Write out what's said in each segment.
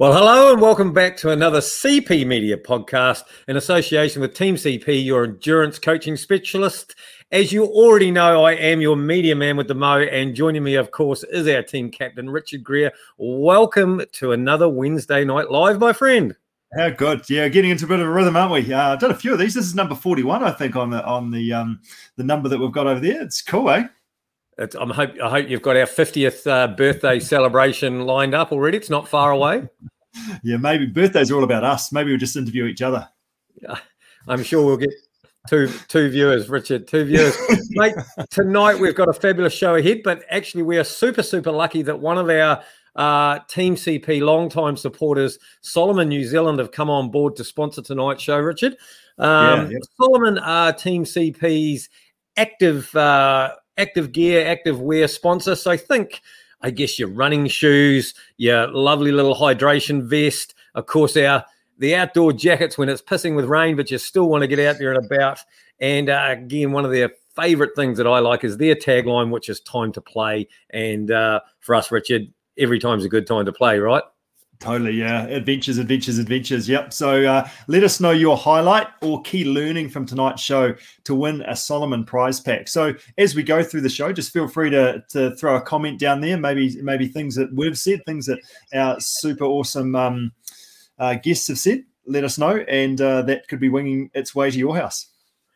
Well, hello and welcome back to another CP Media podcast in association with Team CP, your endurance coaching specialist. As you already know, I am your media man with the Mo, and joining me, of course, is our team captain, Richard Greer. Welcome to another Wednesday night live, my friend. How good, yeah, getting into a bit of a rhythm, aren't we? Uh, I've done a few of these. This is number forty-one, I think, on the on the um the number that we've got over there. It's cool, eh? It's, I'm hope I hope you've got our 50th uh, birthday celebration lined up already. It's not far away. yeah, maybe birthdays are all about us. Maybe we'll just interview each other. Yeah, I'm sure we'll get two two viewers, Richard, two viewers. Mate, tonight we've got a fabulous show ahead, but actually we are super super lucky that one of our uh, Team CP long-time supporters, Salomon New Zealand, have come on board to sponsor tonight's show, Richard. Um, yeah, yeah. Salomon are Team CP's active uh, active gear, active wear sponsor. So I think, I guess, your running shoes, your lovely little hydration vest, of course, our the outdoor jackets when it's pissing with rain, but you still want to get out there and about. And uh, again, one of their favorite things that I like is their tagline, which is time to play. And uh, for us, Richard, every time's a good time to play, right? Totally, yeah. Adventures, adventures, adventures. Yep. So uh, let us know your highlight or key learning from tonight's show to win a Salomon prize pack. So as we go through the show, just feel free to, to throw a comment down there. Maybe maybe things that we've said, things that our super awesome um, uh, guests have said. Let us know, and uh, that could be winging its way to your house.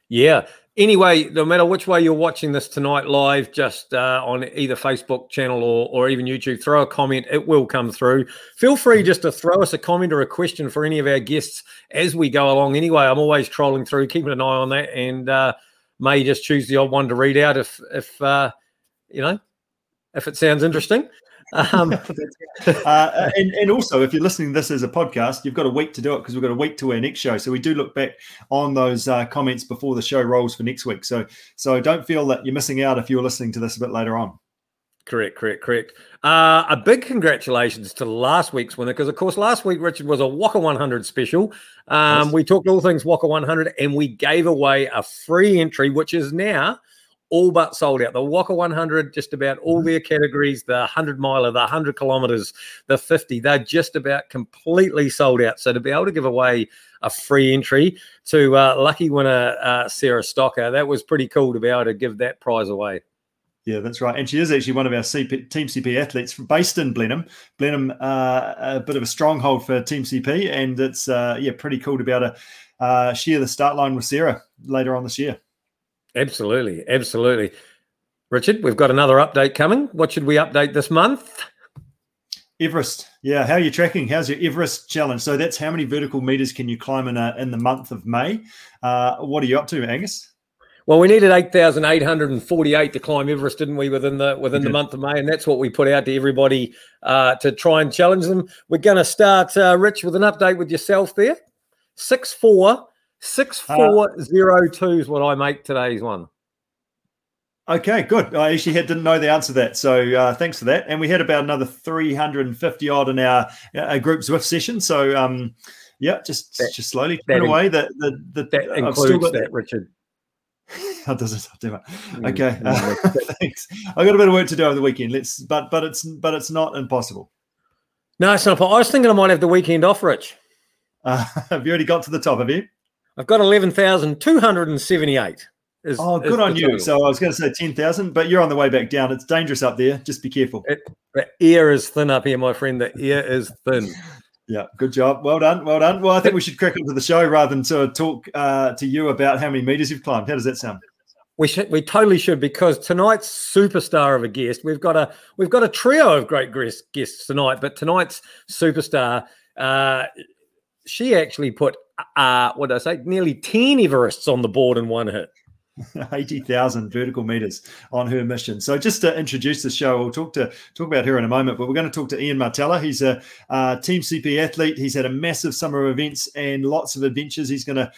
Yeah, anyway, no matter which way you're watching this tonight live, just uh, on either Facebook channel or, or even YouTube, throw a comment. It will come through. Feel free just to throw us a comment or a question for any of our guests as we go along. Anyway, I'm always trolling through, keeping an eye on that, and uh, may just choose the odd one to read out if if uh, you know if it sounds interesting. Um, uh, and, and also, if you're listening to this as a podcast, you've got a week to do it because we've got a week to our next show. So we do look back on those uh, comments before the show rolls for next week. So so don't feel that you're missing out if you're listening to this a bit later on. Correct, correct, correct. Uh, a big congratulations to last week's winner because, of course, last week Richard was a Waka 100 special. Um, We talked all things Waka 100, and we gave away a free entry, which is now all but sold out. The WOCA 100, just about all mm-hmm. their categories, the 100 miler, the 100 kilometers, the 50, they're just about completely sold out. So to be able to give away a free entry to uh, lucky winner uh, Sarah Stocker, that was pretty cool to be able to give that prize away. Yeah, that's right. And she is actually one of our CP, Team CP athletes based in Blenheim. Blenheim, uh, a bit of a stronghold for Team CP. And it's, uh, yeah, pretty cool to be able to uh, share the start line with Sarah later on this year. Absolutely, absolutely. Richard, we've got another update coming. What should we update this month? Everest. Yeah, how are you tracking? How's your Everest challenge? So that's how many vertical meters can you climb in a, in the month of May? Uh, what are you up to, Angus? Well, we needed eight thousand eight hundred and forty-eight to climb Everest, didn't we? Within the within the month of May, and that's what we put out to everybody uh, to try and challenge them. We're going to start, uh, Rich, with an update with yourself there. Six four Six four zero two is what I make today's one. Okay, good. I actually had, didn't know the answer to that, so uh, thanks for that. And we had about another three hundred and fifty odd in our, our group Zwift session. So um, yeah, just that, just slowly put away. That the, the, that includes that, that, Richard. How does it? Do it. Mm, okay, uh, thanks. I got a bit of work to do over the weekend. Let's, but but it's but it's not impossible. No, it's not. I was thinking I might have the weekend off, Rich. Uh, have you already got to the top? Have you? I've got 11,278. oh, good on you. So I was going to say 10,000, but you're on the way back down. It's dangerous up there. Just be careful. It, the air is thin up here, my friend. The air is thin. Yeah, good job. Well done. Well done. Well, I think we should crack into the show rather than to talk uh, to you about how many meters you've climbed. How does that sound? We should, we totally should because tonight's superstar of a guest. We've got a we've got a trio of great guests tonight, but tonight's superstar, uh, she actually put uh, what did I say? Nearly 10 Everests on the board in one hit. 80,000 vertical meters on her mission. So just to introduce the show, we'll talk to talk about her in a moment, but we're going to talk to Ian Martella. He's a uh, Team CP athlete. He's had a massive summer of events and lots of adventures. He's going to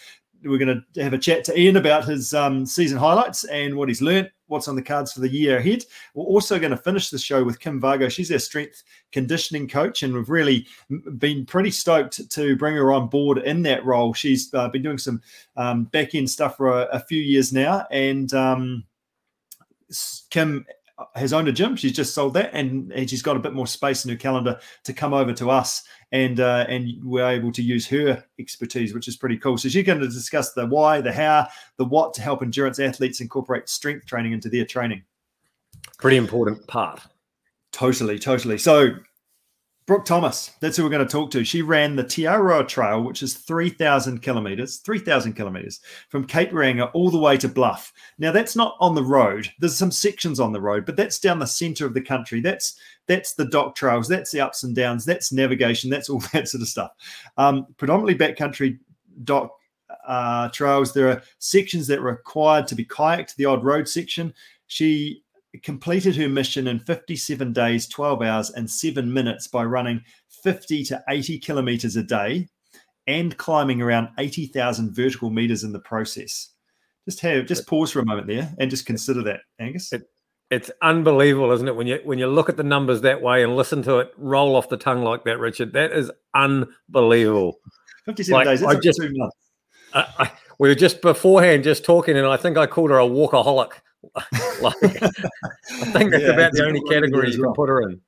we're going to have a chat to Ian about his um, season highlights and what he's learned, what's on the cards for the year ahead. We're also going to finish the show with Kim Vargo. She's our strength conditioning coach, and we've really been pretty stoked to bring her on board in that role. She's uh, been doing some um, back end stuff for a, a, few years now, and um, Kim has owned a gym. She's just sold that, and, and she's got a bit more space in her calendar to come over to us, and uh, and we're able to use her expertise, which is pretty cool. So she's going to discuss the why, the how, the what to help endurance athletes incorporate strength training into their training. Pretty important part. Totally, totally. So Brooke Thomas, that's who we're going to talk to. She ran the Te Araroa Trail, which is 3,000 kilometers, 3,000 kilometers from Cape Reinga all the way to Bluff. Now, that's not on the road. There's some sections on the road, but that's down the center of the country. That's that's the DOC trails, that's the ups and downs, that's navigation, that's all that sort of stuff. Um, predominantly backcountry DOC uh, trails. There are sections that required to be kayaked, the odd road section. She completed her mission in 57 days, 12 hours, and seven minutes by running 50 to 80 kilometers a day and climbing around 80,000 vertical meters in the process. Just have just pause for a moment there and just consider that, Angus. It, it's unbelievable, isn't it? When you when you look at the numbers that way and listen to it roll off the tongue like that, Richard, that is unbelievable. 57 like, days. That's I just. I, I, we were just beforehand just talking, and I think I called her a walkaholic. like, I think that's yeah, about the only category you can put her in.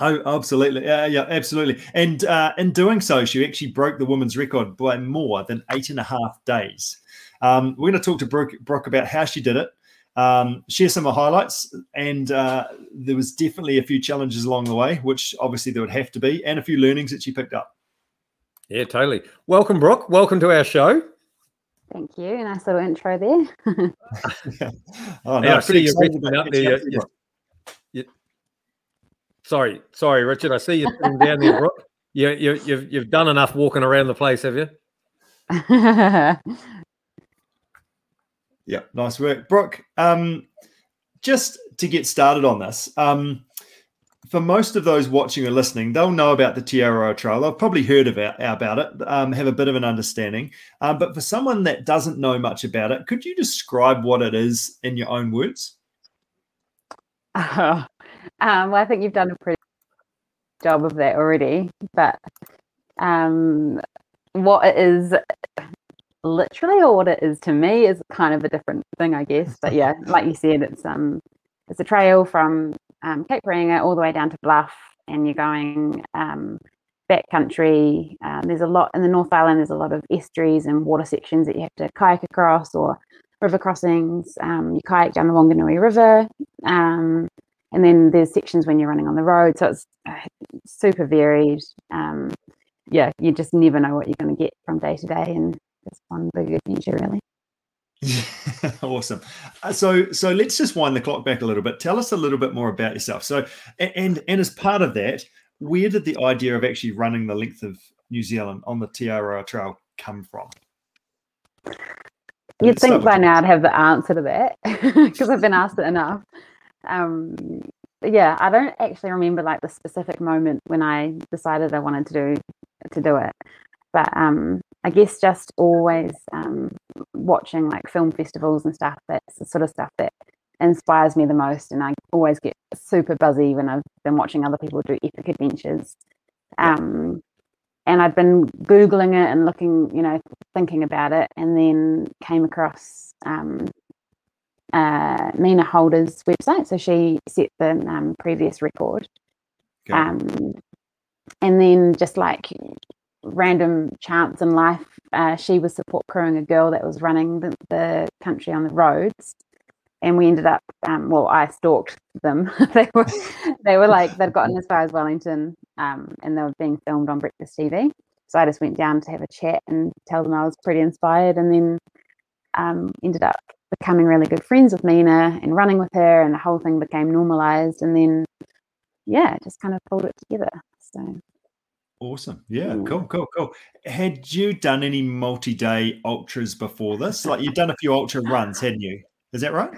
Oh, absolutely. Yeah, yeah, absolutely. And uh, in doing so, she actually broke the women's record by more than eight and a half days. Um, we're going to talk to Brooke, Brooke about how she did it, um, share some of the highlights, and uh, there was definitely a few challenges along the way, which obviously there would have to be, and a few learnings that she picked up. Yeah, totally. Welcome, Brooke. Welcome to our show. Thank you. Nice little intro there. oh, no, yeah, I see you up there. You, you, sorry, sorry, Richard. I see you sitting down there, Brooke. You, you, you've you've done enough walking around the place, have you? yeah, nice work, Brooke. Um, just to get started on this, um, for most of those watching or listening, they'll know about the Araroa Trail. They've probably heard about, about it, um, have a bit of an understanding. Um, but for someone that doesn't know much about it, could you describe what it is in your own words? Uh, um, well, I think you've done a pretty job of that already. But um, what it is literally, or what it is to me, is kind of a different thing, I guess. But yeah, like you said, it's um, it's a trail from um, Cape Reinga all the way down to Bluff, and you're going um, backcountry. Um, there's a lot in the North Island. There's a lot of estuaries and water sections that you have to kayak across, or river crossings. Um, you kayak down the Wanganui River, um, and then there's sections when you're running on the road. So it's uh, super varied. Um, yeah, you just never know what you're going to get from day to day, and it's one big adventure, really. awesome. Uh, so, so let's just wind the clock back a little bit. Tell us a little bit more about yourself. So, and and as part of that, where did the idea of actually running the length of New Zealand on the Araroa Trail come from? You'd think by now I'd have the answer to that because I've been asked it enough. Um, yeah, I don't actually remember like the specific moment when I decided I wanted to do to do it, but um, I guess just always um, watching like film festivals and stuff. That's the sort of stuff that inspires me the most, and I always get super buzzy when I've been watching other people do epic adventures. Um, and I'd been googling it and looking, you know, thinking about it, and then came across um, uh, Mina Holder's website. So she set the um, previous record. Okay. Um, and then just like random chance in life, uh, she was support crewing a girl that was running the, the country on the roads. And we ended up, um, well, I stalked them. they were, they were like they'd gotten as far as Wellington, um, and they were being filmed on Breakfast TV. So I just went down to have a chat and tell them I was pretty inspired, and then um, ended up becoming really good friends with Mina and running with her, and the whole thing became normalized. And then, yeah, just kind of pulled it together. So Awesome. Yeah, Ooh. cool, cool, cool. Had you done any multi day ultras before this? Like you've done a few ultra runs, hadn't you? Is that right?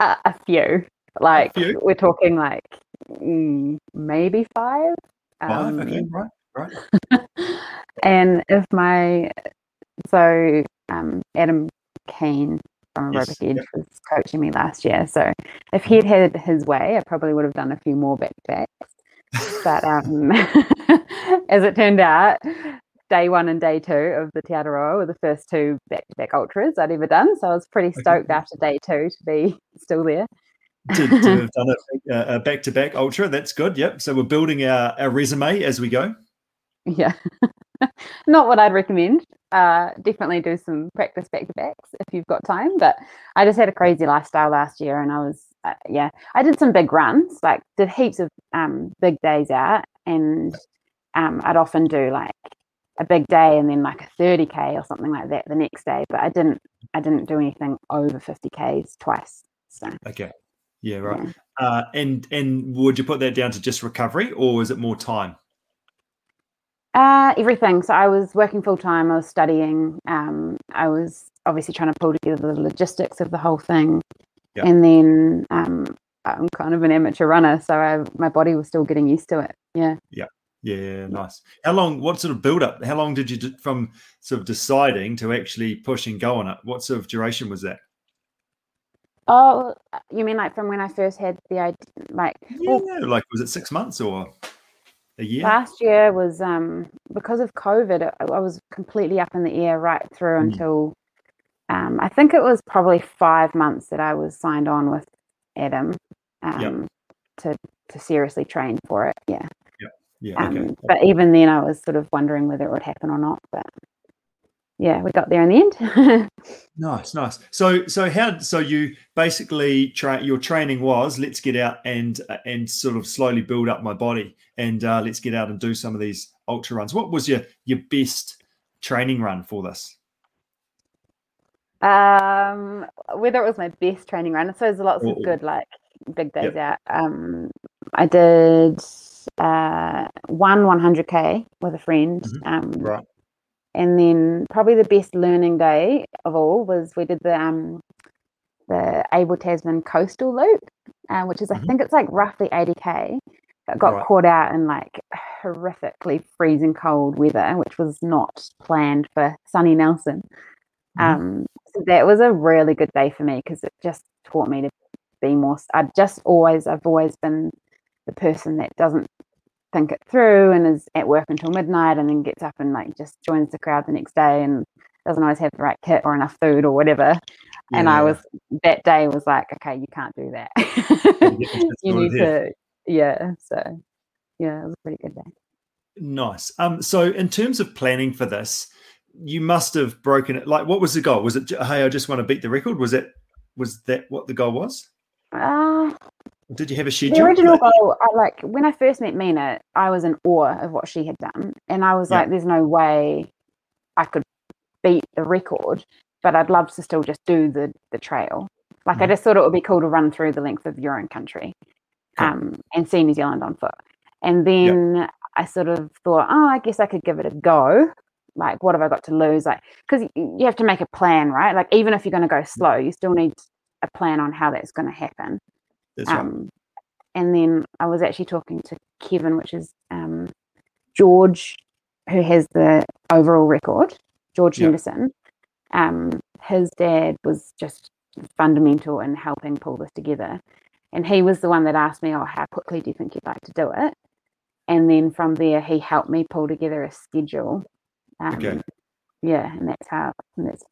Uh, a few. Like a few? we're talking like mm, maybe five. Five, um, okay, right, right. and if my so um, Adam Keane from yes, Aerobic Edge yep. was coaching me last year. So if he'd had his way, I probably would have done a few more back to backs. But um, as it turned out, day one and day two of the Te Araroa were the first two back to back ultras I'd ever done. So I was pretty stoked okay. after day two to be still there. to, to have done a, a back-to-back ultra. That's good. Yep. So we're building our, our resume as we go. Yeah. Not what I'd recommend. Uh, definitely do some practice back to backs if you've got time. But I just had a crazy lifestyle last year, and I was uh, yeah, I did some big runs, like did heaps of um, big days out, and um, I'd often do like a big day and then like a 30k or something like that the next day. But I didn't I didn't do anything over 50ks twice. So okay, yeah, right. Yeah. Uh, and and would you put that down to just recovery, or is it more time? Uh, everything. So I was working full time. I was studying. Um, I was obviously trying to pull together the logistics of the whole thing, yep. and then um, I'm kind of an amateur runner, so I, my body was still getting used to it. Yeah. Yeah. Yeah, nice. How long? What sort of build up? How long did you do, from sort of deciding to actually push and go on it? What sort of duration was that? Oh, you mean like from when I first had the idea? Like, yeah, well, like was it six months or? a year? Last year was um, because of COVID. I was completely up in the air right through mm. until um, I think it was probably five months that I was signed on with Adam um, yep. to to seriously train for it. Yeah. Yeah. Yeah. Okay. Um, but even then, I was sort of wondering whether it would happen or not. But yeah, we got there in the end. nice, nice. So, so how? So you basically train. Your training was let's get out and uh, and sort of slowly build up my body, and uh, let's get out and do some of these ultra runs. What was your your best training run for this? Um, whether it was my best training run, I suppose lots of good like big days yep. out. Um, I did uh one 100k with a friend. Mm-hmm. Um, right and then probably the best learning day of all was we did the um, the Abel Tasman coastal loop, uh, which is mm-hmm. I think it's like roughly 80k. But got right. caught out in like horrifically freezing cold weather, which was not planned for sunny Nelson. Mm-hmm. Um, so that was a really good day for me because it just taught me to be more. I just always, I've always been the person that doesn't think it through and is at work until midnight and then gets up and like just joins the crowd the next day and doesn't always have the right kit or enough food or whatever. Yeah. And I was that day was like, okay, you can't do that. you need to, yeah. So yeah, it was a pretty good day. Nice. Um, so in terms of planning for this, you must have broken it. Like, what was the goal? Was it, hey, I just want to beat the record? Was it, was that what the goal was? Uh, did you have a schedule? The original goal, I like when I first met Mina, I was in awe of what she had done, and I was yeah. like, "There's no way I could beat the record, but I'd love to still just do the the trail. Like, mm. I just thought it would be cool to run through the length of your own country, cool. um, and see New Zealand on foot. And then yeah. I sort of thought, oh, I guess I could give it a go. Like, what have I got to lose? Like, because you have to make a plan, right? Like, even if you're going to go mm. slow, you still need a plan on how that's going to happen. That's um, right. And then I was actually talking to Kevin, which is um, George, who has the overall record, George yeah. Henderson. Um, his dad was just fundamental in helping pull this together. And he was the one that asked me, Oh, how quickly do you think you'd like to do it? And then from there, he helped me pull together a schedule. Um, okay yeah, and that's how and that's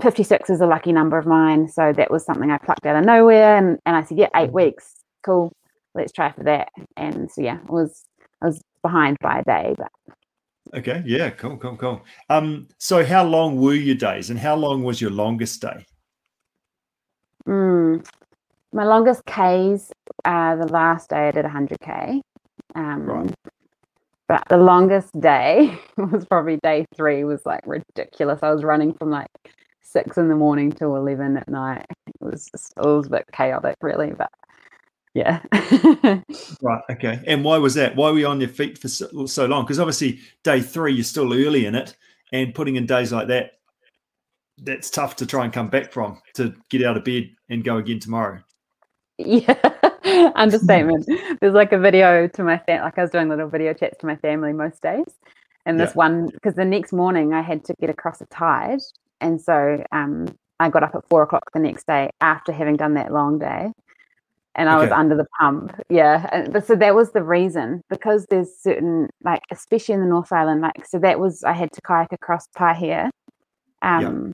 56 is a lucky number of mine. So that was something I plucked out of nowhere. And, and I said, yeah, eight mm-hmm. weeks. Cool. Let's try for that. And so, yeah, I was, I was behind by a day, but. Okay. Yeah. Cool. Cool. Cool. Um, so how long were your days and how long was your longest day? Mm, my longest Ks, uh, the last day I did 100K. Um, right. But the longest day was probably day three, was like ridiculous. I was running from like six in the morning till 11 at night. It was just, it was a bit chaotic, really, but yeah. right. Okay. And why was that? Why were you on your feet for so, so long? Because obviously, day three, you're still early in it, and putting in days like that, that's tough to try and come back from to get out of bed and go again tomorrow. Yeah. Understatement. There's like a video to my family, like I was doing little video chats to my family most days. And this yeah. one, because the next morning I had to get across a tide. And so um, I got up at four o'clock the next day after having done that long day. And I okay. was under the pump. Yeah. And, so that was the reason because there's certain, like, especially in the North Island, like, so that was, I had to kayak across Paihia. Um,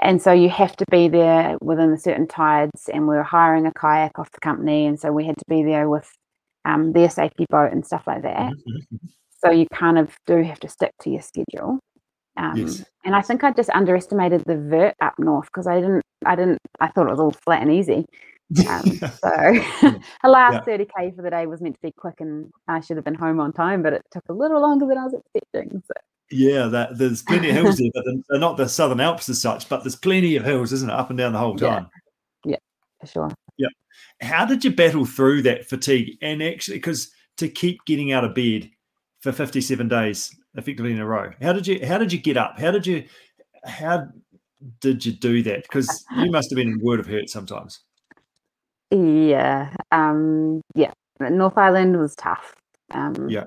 and so you have to be there within the certain tides and we were hiring a kayak off the company and so we had to be there with um, their safety boat and stuff like that Mhm. so you kind of do have to stick to your schedule um, Yes. and i think i just underestimated the vert up north because i didn't i didn't i thought it was all flat and easy um, so the last Yeah. 30k for the day was meant to be quick and i should have been home on time but it took a little longer than i was expecting so yeah, that there's plenty of hills there, but they're- not the Southern Alps as such. But there's plenty of hills, isn't it, up and down the whole time? Yeah. time? for sure Yeah. How did you battle through that fatigue? And actually, because to keep getting out of bed for 57 days effectively in a row, how did you how did you get up? How did you how did you do that? Because you must have been in word of hurt sometimes. Yeah, um, yeah. North Island was tough. Um, Yeah.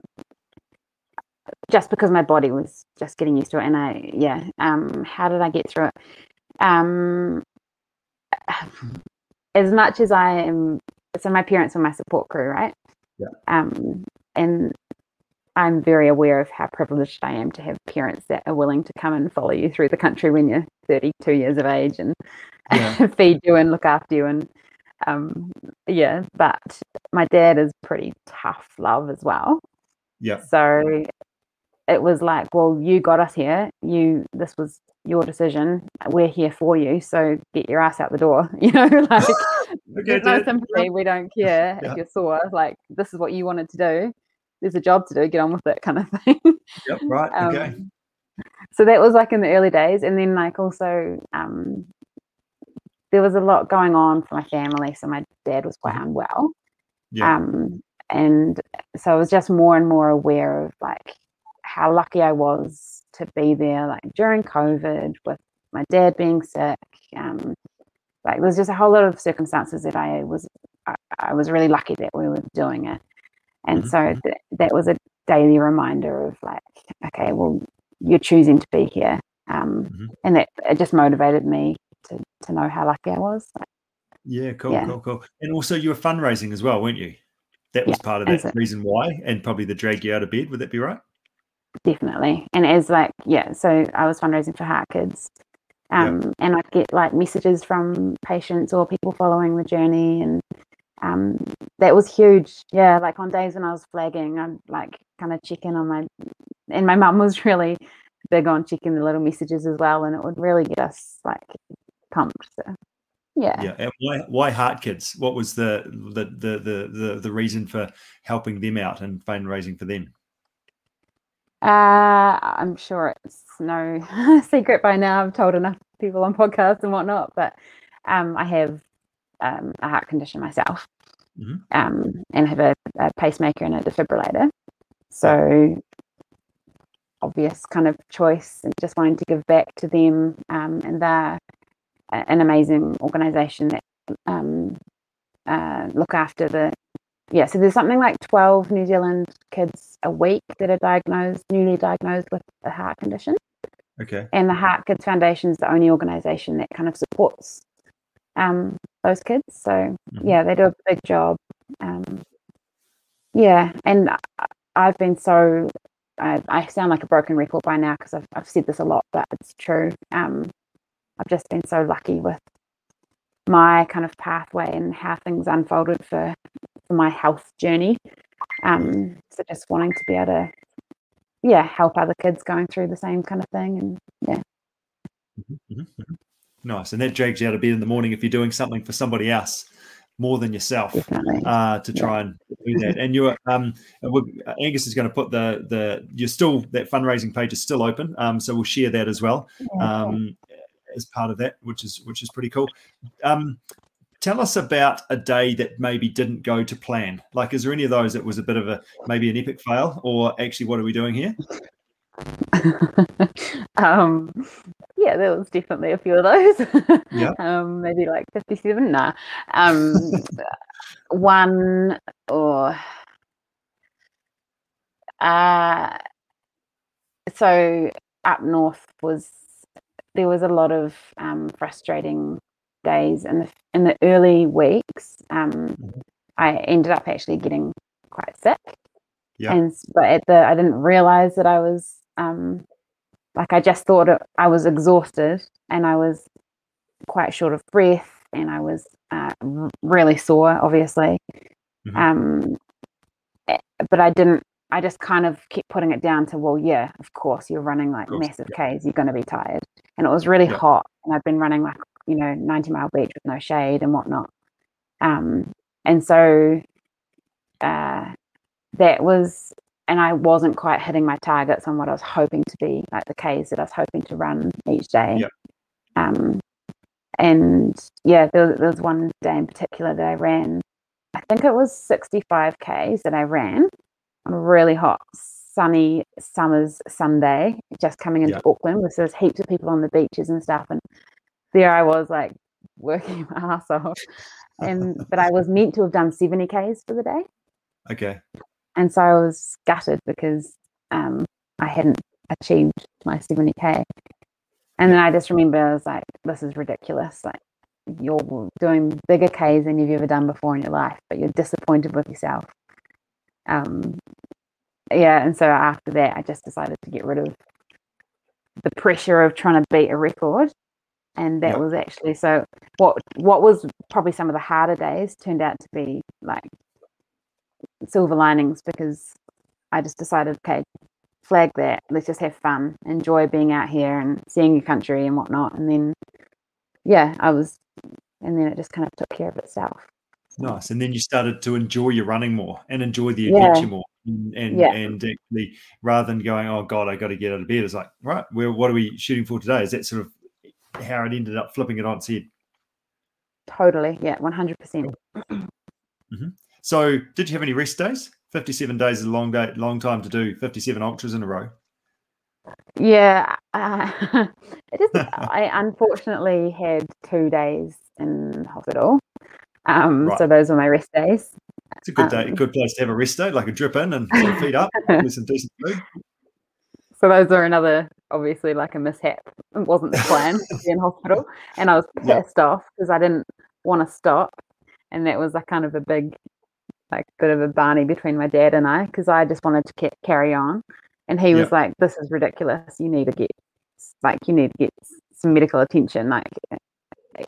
Just because my body was just getting used to it, and I, yeah. Um, how did I get through it? Um, as much as I am, so my parents were my support crew, right? Yeah. Um, and I'm very aware of how privileged I am to have parents that are willing to come and follow you through the country when you're 32 years of age and Yeah. feed you and look after you and um yeah but my dad is pretty tough love as well Yeah. so it was like well you got us here you this was your decision we're here for you so get your ass out the door you know like Okay, there's no sympathy we don't care Yeah. if you're sore like this is what you wanted to do there's a job to do get on with it kind of thing Yep. Right. Okay. um, so that was like in the early days and then like also um there was a lot going on for my family so my dad was quite Mhm. unwell Yeah. um and so i was just more and more aware of like how lucky i was to be there like during covid with my dad being sick um like there's just a whole lot of circumstances that i was i, I was really lucky that we were doing it and Mhm, so th- that was a daily reminder of like okay well you're choosing to be here um Mhm. and that it just motivated me to to know how lucky i was Like, Yeah, cool, Yeah. cool, cool. And also, you were fundraising as well, weren't you? That was Yeah, part of that reason why, and probably the drag you out of bed. Would that be right? Definitely and as like yeah so i was fundraising for heart kids Yeah. um and i'd get like messages from patients or people following the journey and um that was huge yeah like on days when i was flagging i'd like kind of check in on my and my mum was really big on checking the little messages as well and it would really get us like pumped so yeah Yeah. And why, why Heart Kids? What was the, the the the the reason for helping them out and fundraising for them? Uh, I'm sure it's no secret by now. I've told enough people on podcasts and whatnot, but um, I have um, a heart condition myself Mhm. um, and have a, a pacemaker and a defibrillator. So, obvious kind of choice and just wanting to give back to them. Um, and they're an amazing organization that um, uh, look after the yeah, so there's something like 12 New Zealand kids a week that are diagnosed, newly diagnosed with a heart condition. Okay. And the Heart Kids Foundation is the only organisation that kind of supports um, those kids. So, Mhm. yeah, they do a big job. Um, yeah, and I've been so, I, I sound like a broken record by now because I've, I've said this a lot, but it's true. Um, I've just been so lucky with my kind of pathway and how things unfolded for for my health journey. Um, so just wanting to be able to, yeah, help other kids going through the same kind of thing. And yeah, Mhm, mhm. Nice. And that drags you out of bed in the morning if you're doing something for somebody else more than yourself. uh, to Yeah. try and do that. And you're um, we- Angus is going to put the the you're still that fundraising page is still open, um, so we'll share that as well Yeah, um, as part of that, which is which is pretty cool. Um, tell us about a day that maybe didn't go to plan. Like, is there any of those that was a bit of a maybe an epic fail, or actually, what are we doing here? um, yeah, there was definitely a few of those. Yeah. um, maybe like 57. Nah. Um, one or uh, so up north was there was a lot of um, frustrating days in the in the early weeks. Um, Mhm. I ended up actually getting quite sick, Yeah. and but at the I didn't realize that I was um, like I just thought it, I was exhausted and I was quite short of breath and I was uh, really sore, obviously. Mm-hmm. Um, eh, but I didn't. I just kind of kept putting it down to, well, yeah, of course, you're running like massive yeah. Ks, you're going to be tired. And it was really yeah. hot, and I've been running like you know 90 mile beach with no shade and whatnot. Um, and so uh, that was, and I wasn't quite hitting my targets on what I was hoping to be, like the Ks that I was hoping to run each day. Yeah. Um, and yeah, there, there was one day in particular that I ran. I think it was 65 Ks that I ran on a really hot, sunny summer's Sunday, just coming into yeah. Auckland with there's heaps of people on the beaches and stuff. And there I was like working my ass off. And but I was meant to have done 70 Ks for the day. Okay. And so I was gutted because um, I hadn't achieved my 70K. And then I just remember I was like, this is ridiculous. Like you're doing bigger Ks than you've ever done before in your life, but you're disappointed with yourself. Um, yeah, and so after that, I just decided to get rid of the pressure of trying to beat a record, and that yep. was actually so. What what was probably some of the harder days turned out to be like silver linings because I just decided, okay, flag that. Let's just have fun, enjoy being out here and seeing your country and whatnot. And then, yeah, I was, and then it just kind of took care of itself. Nice. And then you started to enjoy your running more and enjoy the adventure yeah. more. And and, yeah. and actually, rather than going, oh God, I got to get out of bed, it's like, right, well, what are we shooting for today? Is that sort of how it ended up flipping it on its head? Totally. Yeah. 100%. percent mm-hmm. So, did you have any rest days? 57 days is a long day, long time to do 57 ultras in a row. Yeah, uh, it is. I unfortunately had two days in hospital. Um, right. So those were my rest days. It's a good day, um, good place to have a rest day, like a drip in and sort of feet up with some decent food. So those are another, obviously, like a mishap. It wasn't the plan to be in hospital, and I was pissed yep. off because I didn't want to stop, and that was a kind of a big like bit of a barney between my dad and I because I just wanted to ca- carry on, and he was like, "This is ridiculous. You need to get like you need to get some medical attention." Like,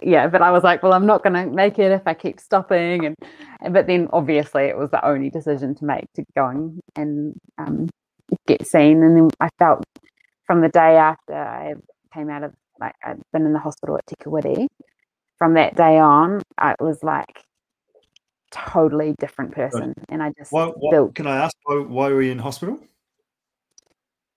yeah, but I was like, "Well, I'm not going to make it if I keep stopping," and, and but then obviously it was the only decision to make to go and, and um, get seen, and then I felt from the day after I came out of like I'd been in the hospital at Te Kuiti, from that day on, I was like totally different person. And I just why, why, built. Can I ask why, why were you in hospital?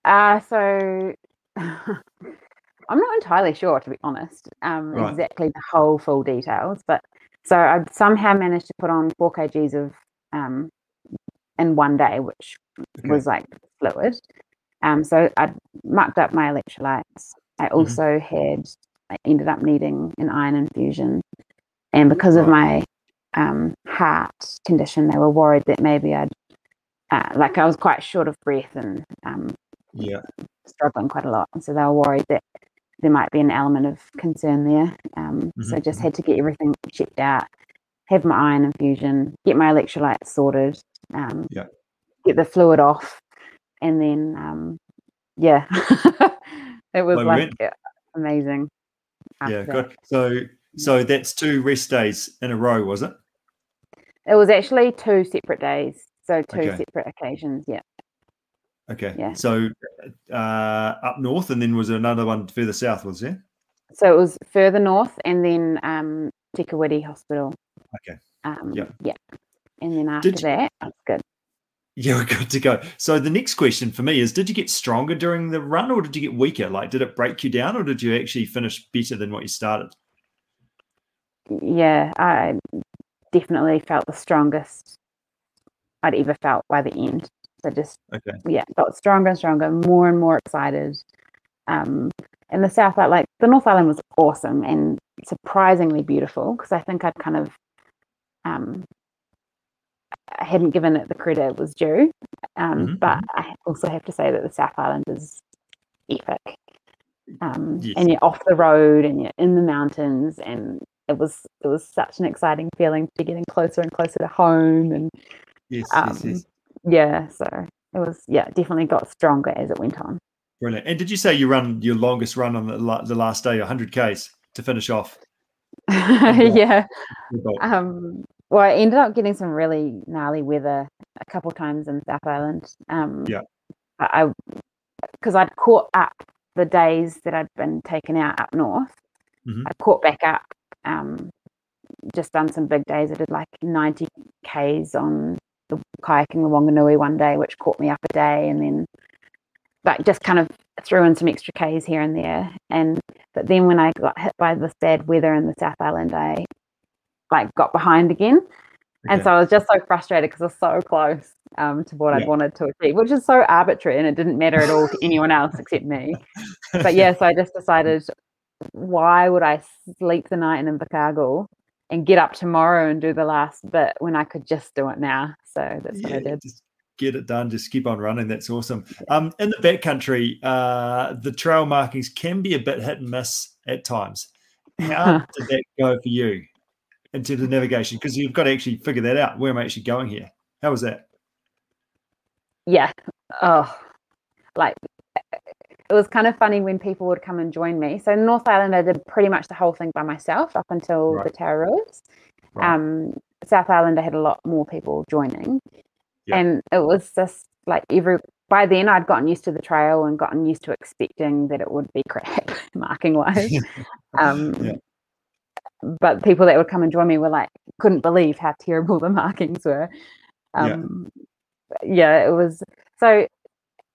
Uh, so I'm not entirely sure, to be honest, um, right. exactly the whole full details. But so I somehow managed to put on four kgs of um, in one day, which was like fluid. Um, so I mucked up my electrolytes. I mm-hmm. also mm-hmm. had, I ended up needing an iron infusion. And because of my um, heart condition, they were worried that maybe I'd, uh, like, I was quite short of breath and um, yeah, struggling quite a lot. And so they were worried that there might be an element of concern there. Um, mm-hmm. So just mm-hmm. had to get everything checked out, have my iron infusion, get my electrolytes sorted, um, yeah. get the fluid off, and then um, yeah, it was well, like we amazing. Yeah, good. So so that's two rest days in a row, was it? It was actually two separate days. So two okay. separate occasions. Yeah. Okay. Yeah. So uh, up north, and then was there another one further south? Was there? So it was further north, and then um, Te Kuiti Hospital. Okay. Um, yeah. Yeah. And then after did that, that's good. Yeah, we're good to go. So the next question for me is: Did you get stronger during the run, or did you get weaker? Like, did it break you down, or did you actually finish better than what you started? yeah, I definitely felt the strongest I'd ever felt by the end. So just okay. yeah, felt stronger and stronger, more and more excited. Um, and the South Island, like the North Island, was awesome and surprisingly beautiful because I think I'd kind of um, I hadn't given it the credit it was due. Um, mm-hmm. But mm-hmm. I also have to say that the South Island is epic. Um, yes. And you're off the road and you're in the mountains and it was it was such an exciting feeling to be getting closer and closer to home and yes, um, yes, yes. yeah so it was yeah definitely got stronger as it went on brilliant and did you say you run your longest run on the, the last day 100 ks to finish off yeah. Um, well, I ended up getting some really gnarly weather a couple times in South Island. Um, yeah. I because I'd caught up the days that I'd been taken out up north. Mhm. I caught back up. Um, just done some big days. I did like 90 k's on the kayaking the Wanganui one day, which caught me up a day, and then like just kind of threw in some extra k's here and there. And but then when I got hit by this bad weather in the South Island, I like got behind again. And so I was just so frustrated because I was so close um, to what Yeah. I'd wanted to achieve, which is so arbitrary and it didn't matter at all to anyone else except me. But yeah, so I just decided why would I sleep the night in Invercargill and get up tomorrow and do the last bit when I could just do it now? So that's what I did. Just get it done. Just keep on running. That's awesome. Um, in the backcountry, uh, the trail markings can be a bit hit and miss at times. How did that go for you in terms of navigation? Because you've got to actually figure that out. Where am I actually going here? How was that? yeah oh like it was kind of funny when people would come and join me so north island i did pretty much the whole thing by myself up until the Right. Tararuas Right. um south island i had a lot more people joining Yeah. and it was just like every by then i'd gotten used to the trail and gotten used to expecting that it would be crap marking wise um Yeah. But people that would come and join me were like couldn't believe how terrible the markings were Yeah. um yeah, it was so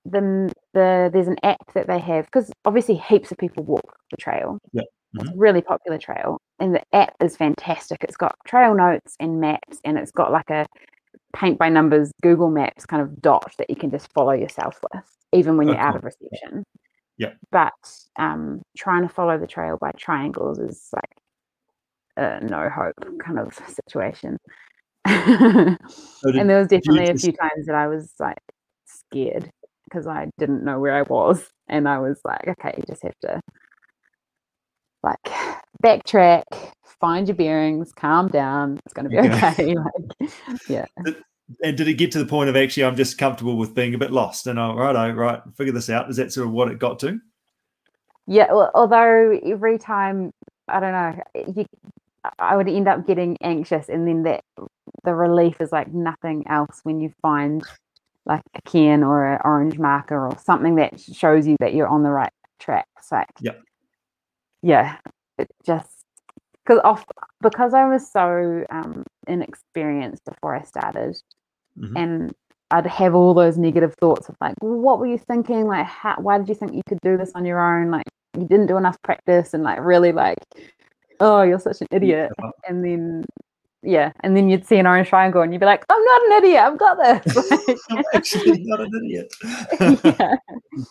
the the there's an app that they have because obviously heaps of people walk the trail Yeah. it's a really popular trail and the app is fantastic it's got trail notes and maps and it's got like a paint by numbers google maps kind of dot that you can just follow yourself with even when you're out of reception Yeah. but um trying to follow the trail by triangles is like a no hope kind of situation So and there was definitely a few times that I was like scared because I didn't know where I was, and I was like, okay, you just have to like backtrack, find your bearings, calm down. It's going to be Yeah. okay. like, yeah, and did it get to the point of actually I'm just comfortable with being a bit lost and all right, right, I right, figure this out? Is that sort of what it got to? yeah. Well, although every time I don't know, you, I would end up getting anxious, and then that the relief is like nothing else when you find like a can or an orange marker or something that shows you that you're on the right track. It's like, Yep. yeah, it just because off because I was so um, inexperienced before I started, Mhm. and I'd have all those negative thoughts of like, what were you thinking? Like, how, why did you think you could do this on your own? Like, you didn't do enough practice, and like, really, like, oh, you're such an idiot. And then, yeah, and then you'd see an orange triangle, and you'd be like, I'm not an idiot. I've got this. Like, I'm actually not an idiot. yeah.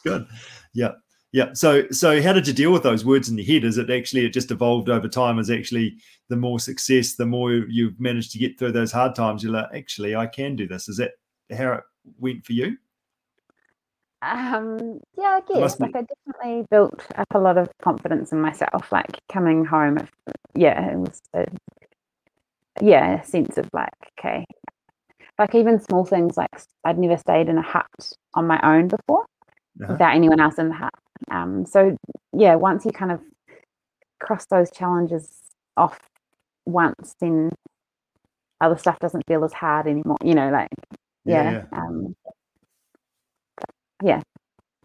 Good. Yeah. Yeah. So so how did you deal with those words in your head? Is it actually it just evolved over time Is actually the more success, the more you've managed to get through those hard times, you're like, actually I can do this. Is that how it went for you? Um, yeah, I guess. Like, I definitely built up a lot of confidence in myself. Like, coming home, yeah, it was a, yeah, a sense of like, okay, like even small things like I'd never stayed in a hut on my own before Uh-huh. without anyone else in the hut. Um, so yeah, once you kind of cross those challenges off once, then other stuff doesn't feel as hard anymore. You know, like Yeah, yeah, um, Yeah,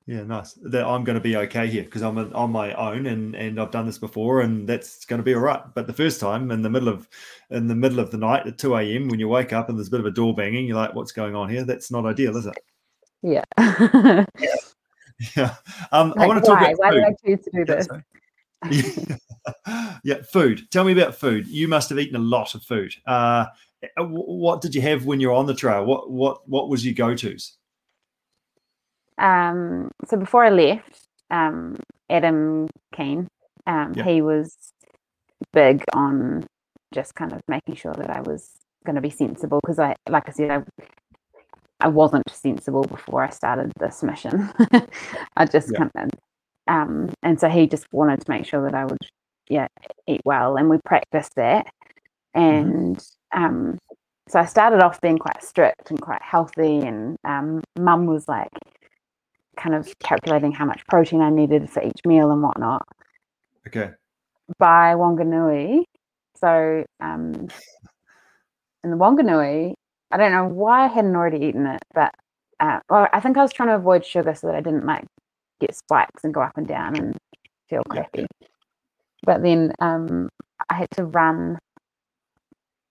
yeah nice. That I'm going to be okay here because I'm on on my own and and I've done this before and that's going to be all right. But the first time in the middle of in the middle of the night at 2 a.m. when you wake up and there's a bit of a door banging, you're like, what's going on here? That's not ideal, is it? yeah. Yeah. Um, I Like, want to talk why? about Why food. did I choose to do Yeah, this? yeah. yeah, food. Tell me about food. You must have eaten a lot of food. Uh, what did you have when you're on the trail? What what what was your go tos? Um, so before I left, um, Adam Keane, um, Yeah. he was big on just kind of making sure that I was going to be sensible because I, like I said, I, I wasn't sensible before I started this mission. I just Yeah. kind of, um, and so he just wanted to make sure that I would, yeah, eat well, and we practiced that, and um, so I started off being quite strict and quite healthy, and um, Mum was like kind of calculating how much protein I needed for each meal and whatnot. Okay. By Wanganui, So um, in the Wanganui, I don't know why I hadn't already eaten it, but uh, well, I think I was trying to avoid sugar so that I didn't like get spikes and go up and down and feel crappy. But then um, I had to run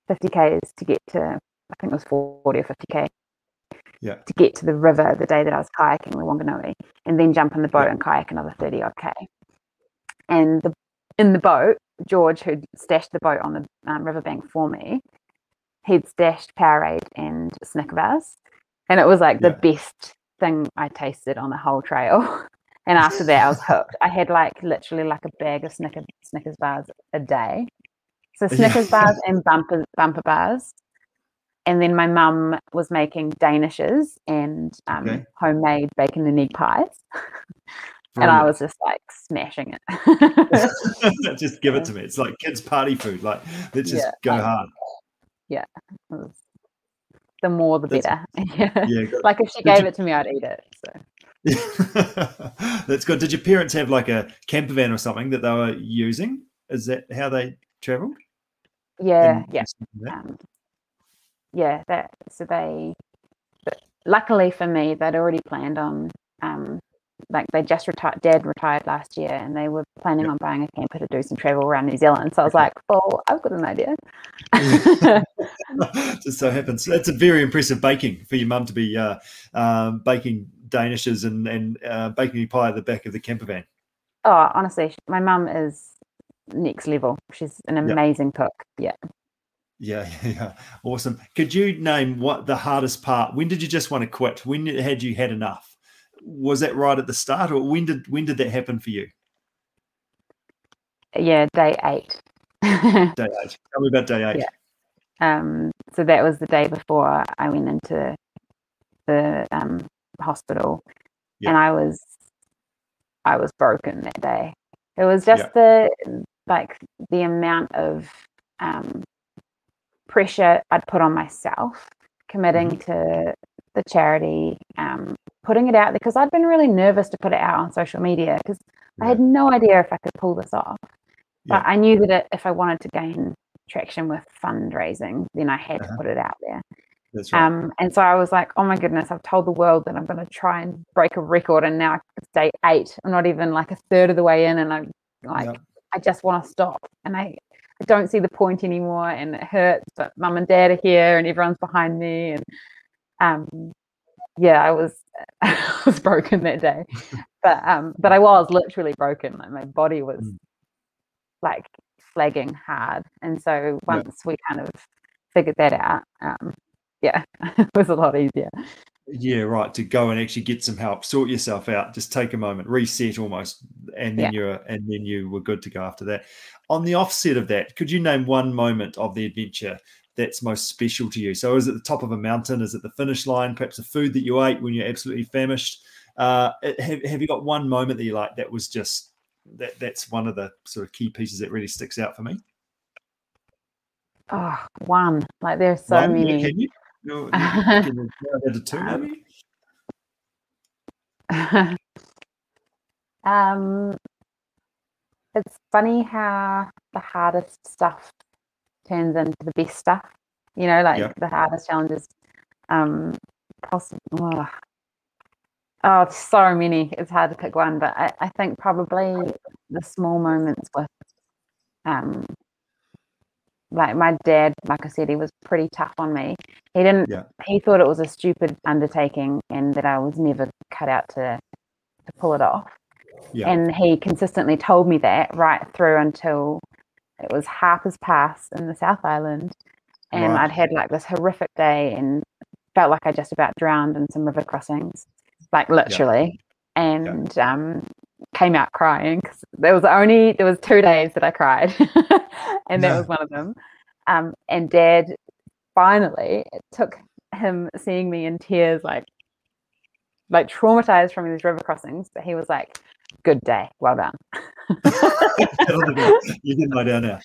50 k's to get to, I think it was 40 or 50 k. Yeah. To get to the river the day that I was kayaking the Wanganui, and then jump in the boat Yeah. and kayak another 30 odd k. And the in the boat, George, who'd stashed the boat on the um, riverbank for me, he'd stashed Powerade and Snickers, bars, and it was like the best thing I tasted on the whole trail. And after that, I was hooked. I had like literally like a bag of Snicker, Snickers bars a day. So Yeah. Snickers bars and bumper bumper bars. And then my mum was making danishes and um, Okay. homemade bacon and egg pies, and I was just like smashing it. just give it to me. It's like kids' party food. Like, let's just Yeah. go hard. Yeah. the more, the That's- better. yeah. Yeah. Like if she Did gave you- it to me, I'd eat it. So That's good. Did your parents have like a camper van or something that they were using? Is that how they travelled? yeah, And- yeah. um, yeah, that so they luckily for me, they'd already planned on um like they just retired dad retired last year and they were planning Yep. on buying a camper to do some travel around New Zealand. So I was like, Well, I've got an idea. Just so happens. That's a very impressive baking for your mum to be uh, um, baking danishes and, and uh, baking pie at the back of the camper van. oh, honestly, my mum is next level. She's an Yep. amazing cook. Yeah. Yeah, yeah, yeah. Awesome. Could you name what the hardest part? When did you just want to quit? When had you had enough? Was that right at the start, or when did when did that happen for you? Yeah, day eight. Day eight. Tell me about day eight. Yeah. um, so that was the day before I went into the um, hospital, Yeah. and I was I was broken that day. It was just the like the amount of um, pressure I'd put on myself, committing Mm-hmm. to the charity, um, putting it out there because I'd been really nervous to put it out on social media because I had no idea if I could pull this off. Yeah. But I knew that it, if I wanted to gain traction with fundraising, then I had Uh-huh. to put it out there. That's right. Um, and so I was like, oh my goodness, I've told the world that I'm going to try and break a record. And now it's day eight. I'm not even like a third of the way in. And I'm like, Yep. I just want to stop. And I, I don't see the point anymore. And it hurts. But mum and dad are here and everyone's behind me. And um, yeah, I was, I was broken that day. But, um, but I was literally broken. Like my body was Mm. like flagging hard. And so Yeah. once we kind of figured that out, um, yeah, it was a lot easier. Yeah, right. To go and actually get some help, sort yourself out, just take a moment, reset almost, and then Yeah. you're and then you were good to go after that. On the offset of that, could you name one moment of the adventure that's most special to you? So, is it the top of a mountain? Is it the finish line? Perhaps the food that you ate when you're absolutely famished? Uh, have, have you got one moment that you like that was just that? That's one of the sort of key pieces that really sticks out for me. Oh, one. Like there's so One, many. You? Two, Um, maybe? um, it's funny how the hardest stuff turns into the best stuff. You know, like Yeah. the hardest challenges. Um, possible. Oh, oh, so many. It's hard to pick one, but I, I think probably the small moments with, um, like my dad. Like I said, he was pretty tough on me. He didn't. Yeah. He thought it was a stupid undertaking and that I was never cut out to to pull it off. Yeah. And he consistently told me that right through until it was Harper's Pass in the South Island. And Right. I'd had like this horrific day and felt like I just about drowned in some river crossings, like literally. And um, came out crying because there was only there was two days that I cried, and that was one of them. Um, and Dad finally it took him seeing me in tears, like like traumatized from these river crossings, but he was like, "Good day, well done." you can lie down now.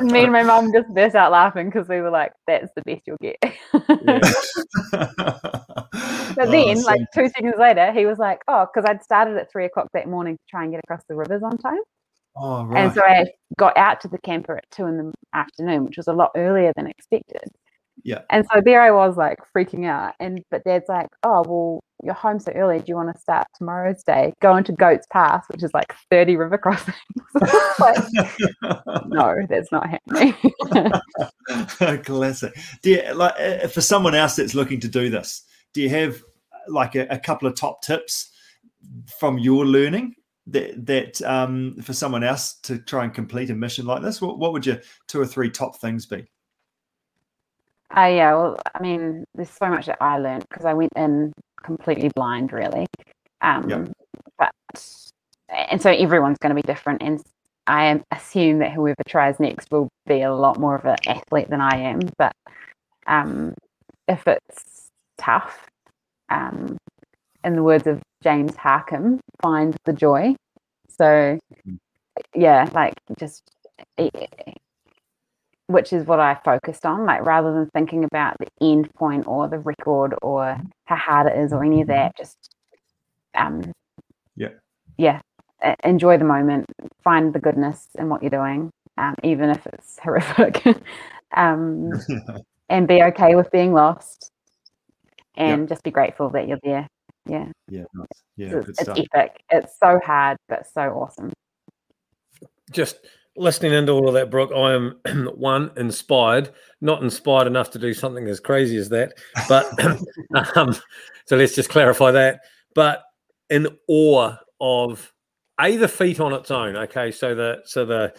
Me and my mum just burst out laughing because we were like, "That's the best you'll get." But then, like two seconds later, he was like, "Oh, because I'd started at three o'clock that morning to try and get across the rivers on time." Oh, right. And so I got out to the camper at two in the afternoon, which was a lot earlier than expected. Yeah. And so there I was like freaking out. And but dad's like, Oh, well, you're home so early. Do you want to start tomorrow's day? Go into Goats Pass, which is like 30 river crossings. like, no, that's not happening. Classic. Do you, like uh, for someone else that's looking to do this, do you have like a, a couple of top tips from your learning that that um, for someone else to try and complete a mission like this? What, what would your two or three top things be? Uh, yeah, well, I mean, there's so much that I learned because I went in completely blind, really. Um, Yep. But and so everyone's going to be different, and I assume that whoever tries next will be a lot more of an athlete than I am. But um, if it's tough, um, in the words of James Harkham, find the joy. So, Mhm. yeah, like just which is what I focused on, like rather than thinking about the end point or the record or how hard it is or any of that, just um Yeah. yeah, enjoy the moment, find the goodness in what you're doing, um, even if it's horrific, um, and be okay with being lost, and just be grateful that you're there. Yeah, yeah, nice. Yeah, it's, it's epic. It's so hard, but so awesome. just listening into all of that, Brooke, I am one inspired, not inspired enough to do something as crazy as that, but um, so let's just clarify that. But in awe of a the feat on its own. Okay, so the so the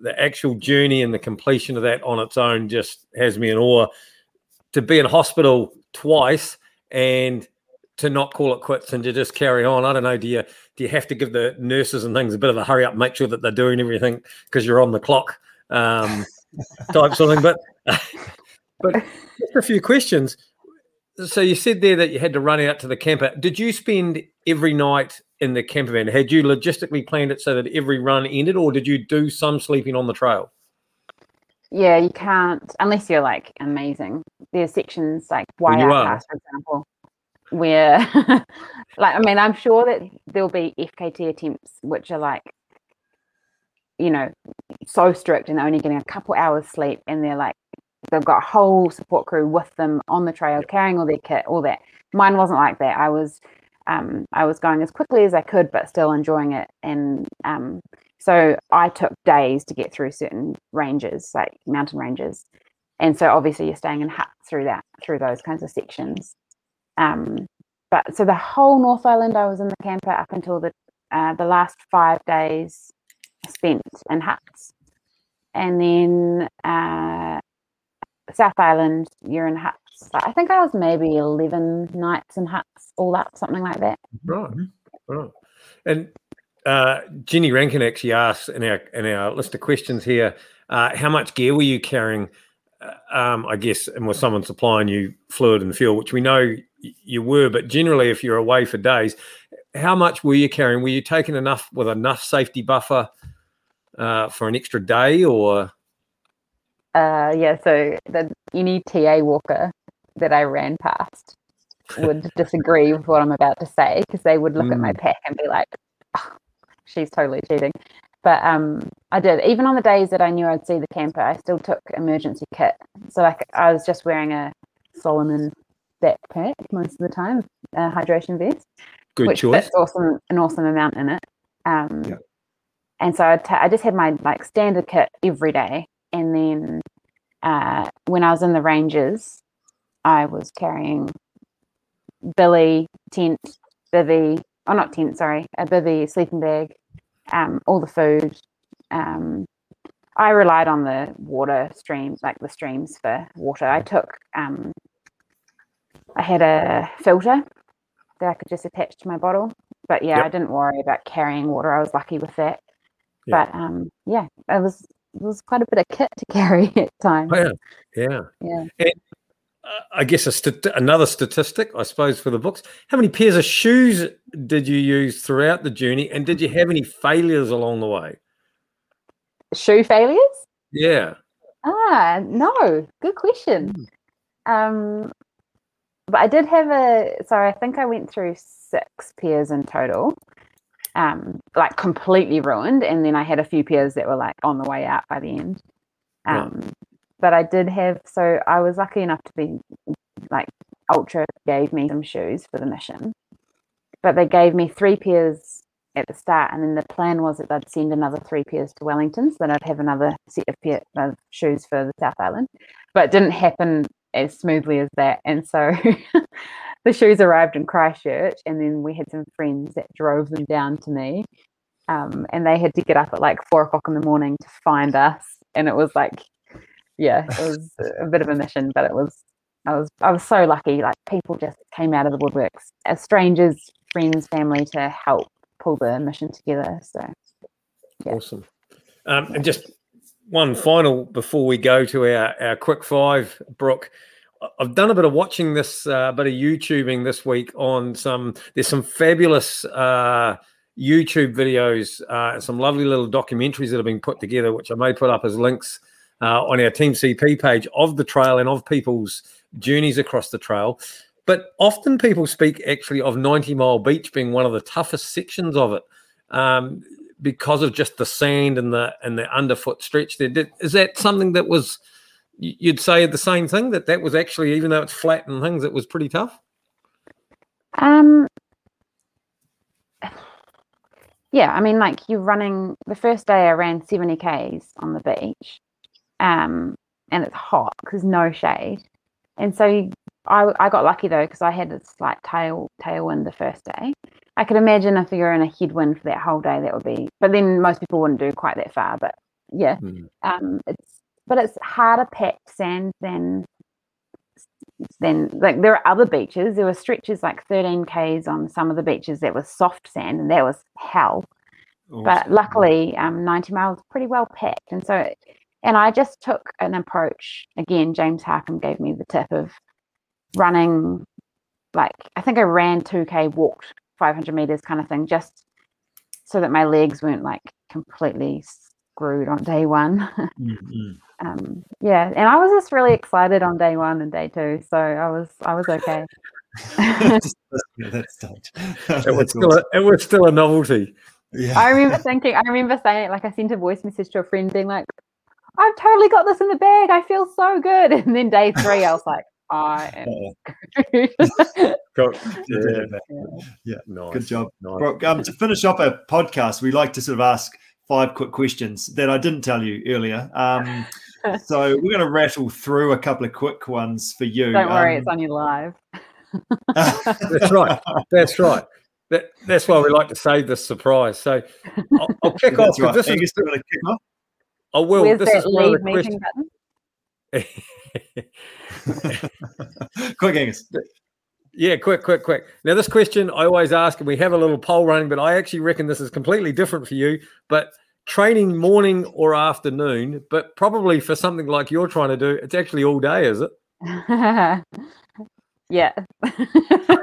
the actual journey and the completion of that on its own just has me in awe. To be in hospital twice and to not call it quits and to just carry on. I don't know. Do you do you have to give the nurses and things a bit of a hurry up, make sure that they're doing everything because you're on the clock, um, type something? But but just a few questions. So you said there that you had to run out to the camper. Did you spend every night in the camper van? Had you logistically planned it so that every run ended, or did you do some sleeping on the trail? Yeah, you can't unless you're like amazing. There's sections like you Waiata, for example, where like I mean, I'm sure that there'll be FKT attempts which are like, you know, so strict and they're only getting a couple hours sleep and they're like they've got a whole support crew with them on the trail carrying all their kit, all that. Mine wasn't like that. I was um, I was going as quickly as I could, but still enjoying it. And um, so I took days to get through certain ranges, like mountain ranges. And so obviously you're staying in huts through that, through those kinds of sections. Um, but so the whole North Island, I was in the camper up until the uh, the last five days spent in huts, and then uh, South Island, you're in huts. I think I was maybe eleven nights in huts, all up, something like that. Right, right. And uh, Jenny Rankin actually asked in our in our list of questions here, uh, how much gear were you carrying? Uh, um, I guess, and was someone supplying you fluid and fuel, which we know you were, but generally, if you're away for days, how much were you carrying? Were you taking enough with enough safety buffer uh, for an extra day, or Uh, yeah, so the any TA walker that I ran past would disagree with what I'm about to say because they would look at my pack and be like, "Oh, "She's totally cheating." But um, I did. Even on the days that I knew I'd see the camper, I still took emergency kit. So like I was just wearing a Salomon backpack most of the time, a hydration vest good which choice? fits awesome an awesome amount in it. Um, Yeah. And so I'd I just had my like standard kit every day, and then uh, when I was in the ranges, I was carrying Billy tent, bivy, oh not tent, sorry, a bivy sleeping bag, um, all the food. Um, I relied on the water streams, like the streams for water. I took, um, I had a filter that I could just attach to my bottle. But yeah, I didn't worry about carrying water. I was lucky with that. But um, yeah, it was it was quite a bit of kit to carry at times. Oh, yeah, yeah. Yeah. uh, I guess a stat- another statistic, I suppose, for the books. How many pairs of shoes did you use throughout the journey, and did you have any failures along the way? Shoe failures? Yeah, Ah, no. Good question. Um, but I did have a. So I think I went through six pairs in total. um, like completely ruined. And then I had a few pairs that were like on the way out by the end. Um, But I did have, so I was lucky enough to be like Altra gave me some shoes for the mission, but they gave me three pairs at the start, and then the plan was that they'd send another three pairs to Wellington, so that I'd have another set of, pair, of shoes for the South Island. But it didn't happen as smoothly as that, and so the shoes arrived in Christchurch, and then we had some friends that drove them down to me, um, and they had to get up at like four o'clock in the morning to find us, and it was like, yeah, it was a bit of a mission, but it was. I was I was so lucky. Like people just came out of the woodworks as strangers, friends, family to help pull the mission together. So yeah. awesome. Um, and just one final before we go to our, our quick five, Brooke. I've done a bit of watching this, uh, bit of YouTubing this week on some. There's some fabulous uh, YouTube videos, uh, some lovely little documentaries that have been put together, which I may put up as links uh, on our Team CP page of the trail and of people's journeys across the trail. But often people speak actually of 90 Mile Beach being one of the toughest sections of it um, because of just the sand and the and the underfoot stretch there. Did, is that something that was you'd say the same thing that that was actually even though it's flat and things it was pretty tough? Um yeah, I mean like you're running the first day I ran 70 Ks on the beach. Um and it's hot because no shade. And so I, I got lucky though because I had a slight tail tailwind the first day. I could imagine if you're in a headwind for that whole day, that would be. But then most people wouldn't do quite that far. But yeah, mm. um, it's but it's harder packed sand than than like there are other beaches. There were stretches like 13 k's on some of the beaches that was soft sand, and that was hell. Awesome. But luckily, um, 90 miles pretty well packed, and so and I just took an approach. Again, James Harkham gave me the tip of running like I think I ran 2k, walked 500 meters kind of thing, just so that my legs weren't like completely screwed on day one. mm-hmm. um, yeah, and I was just really excited on day one and day two, so I was I was okay. that's, it was still a, it was still a novelty. Yeah. I remember thinking, I remember saying it like I sent a voice message to a friend being like, I've totally got this in the bag. I feel so good. And then day three, I was like, I am yeah. yeah. Nice. Good job. Nice. um, to finish up our podcast, we like to sort of ask five quick questions that I didn't tell you earlier. Um, so we're going to rattle through a couple of quick ones for you. Don't worry, um, it's on your live. that's right. That's right. That, that's why we like to save the surprise. So I'll, I'll kick off. Right. This Angus, is, to kick off. Oh, I will. Where's this that is leave meeting button? quick, Angus. Yeah, quick, quick, quick. Now, this question I always ask, and we have a little poll running, but I actually reckon this is completely different for you. But training morning or afternoon, but probably for something like you're trying to do, it's actually all day, is it? yeah,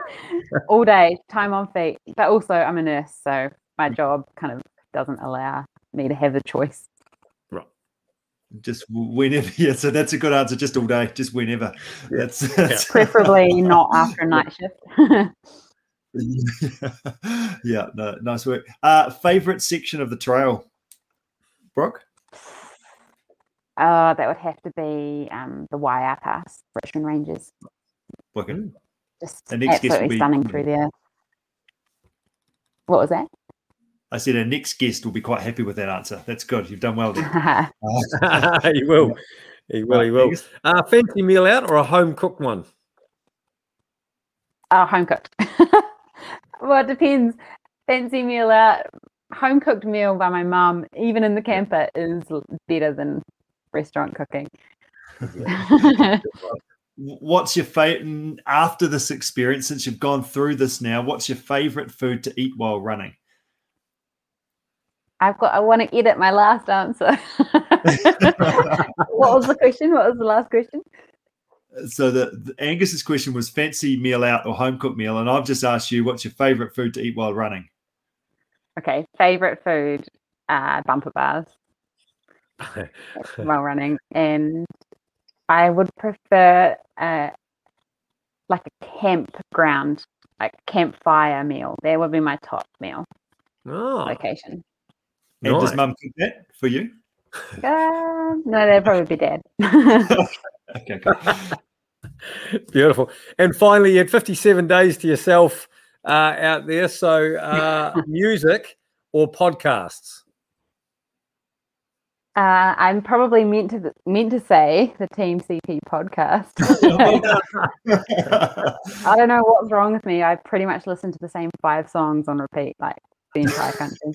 all day, time on feet. But also, I'm a nurse, so my mm. job kind of doesn't allow me to have a choice just whenever. Yeah, so that's a good answer. Just all day, just whenever. That's, that's preferably not after a night shift. yeah, no, nice work. Uh, favorite section of the trail, Brock? Uh, that would have to be um, the Waiau Pass, Richmond Ranges. Working. Just absolutely stunning be... through there. What was that? I said our next guest will be quite happy with that answer. That's good. You've done well there. he will. He will. He will. Uh, fancy meal out or a home cooked one? Uh, home cooked. well, it depends. Fancy meal out, home cooked meal by my mum, even in the camper, is better than restaurant cooking. what's your favorite after this experience? Since you've gone through this now, what's your favorite food to eat while running? I've got. I want to edit my last answer. what was the question? What was the last question? So the, the, Angus's question was fancy meal out or home cooked meal, and I've just asked you what's your favorite food to eat while running. Okay, favorite food, uh, bumper bars while running, and I would prefer uh, like a campground, like campfire meal. That would be my top meal. oh. location. And nice. does mum cook that for you? Uh, no, they'd probably be dad. okay, Beautiful. And finally, you had 57 days to yourself uh, out there. So, uh, music or podcasts? Uh, I'm probably meant to meant to say the Team CP podcast. I don't know what's wrong with me. I pretty much listen to the same five songs on repeat, like the entire country.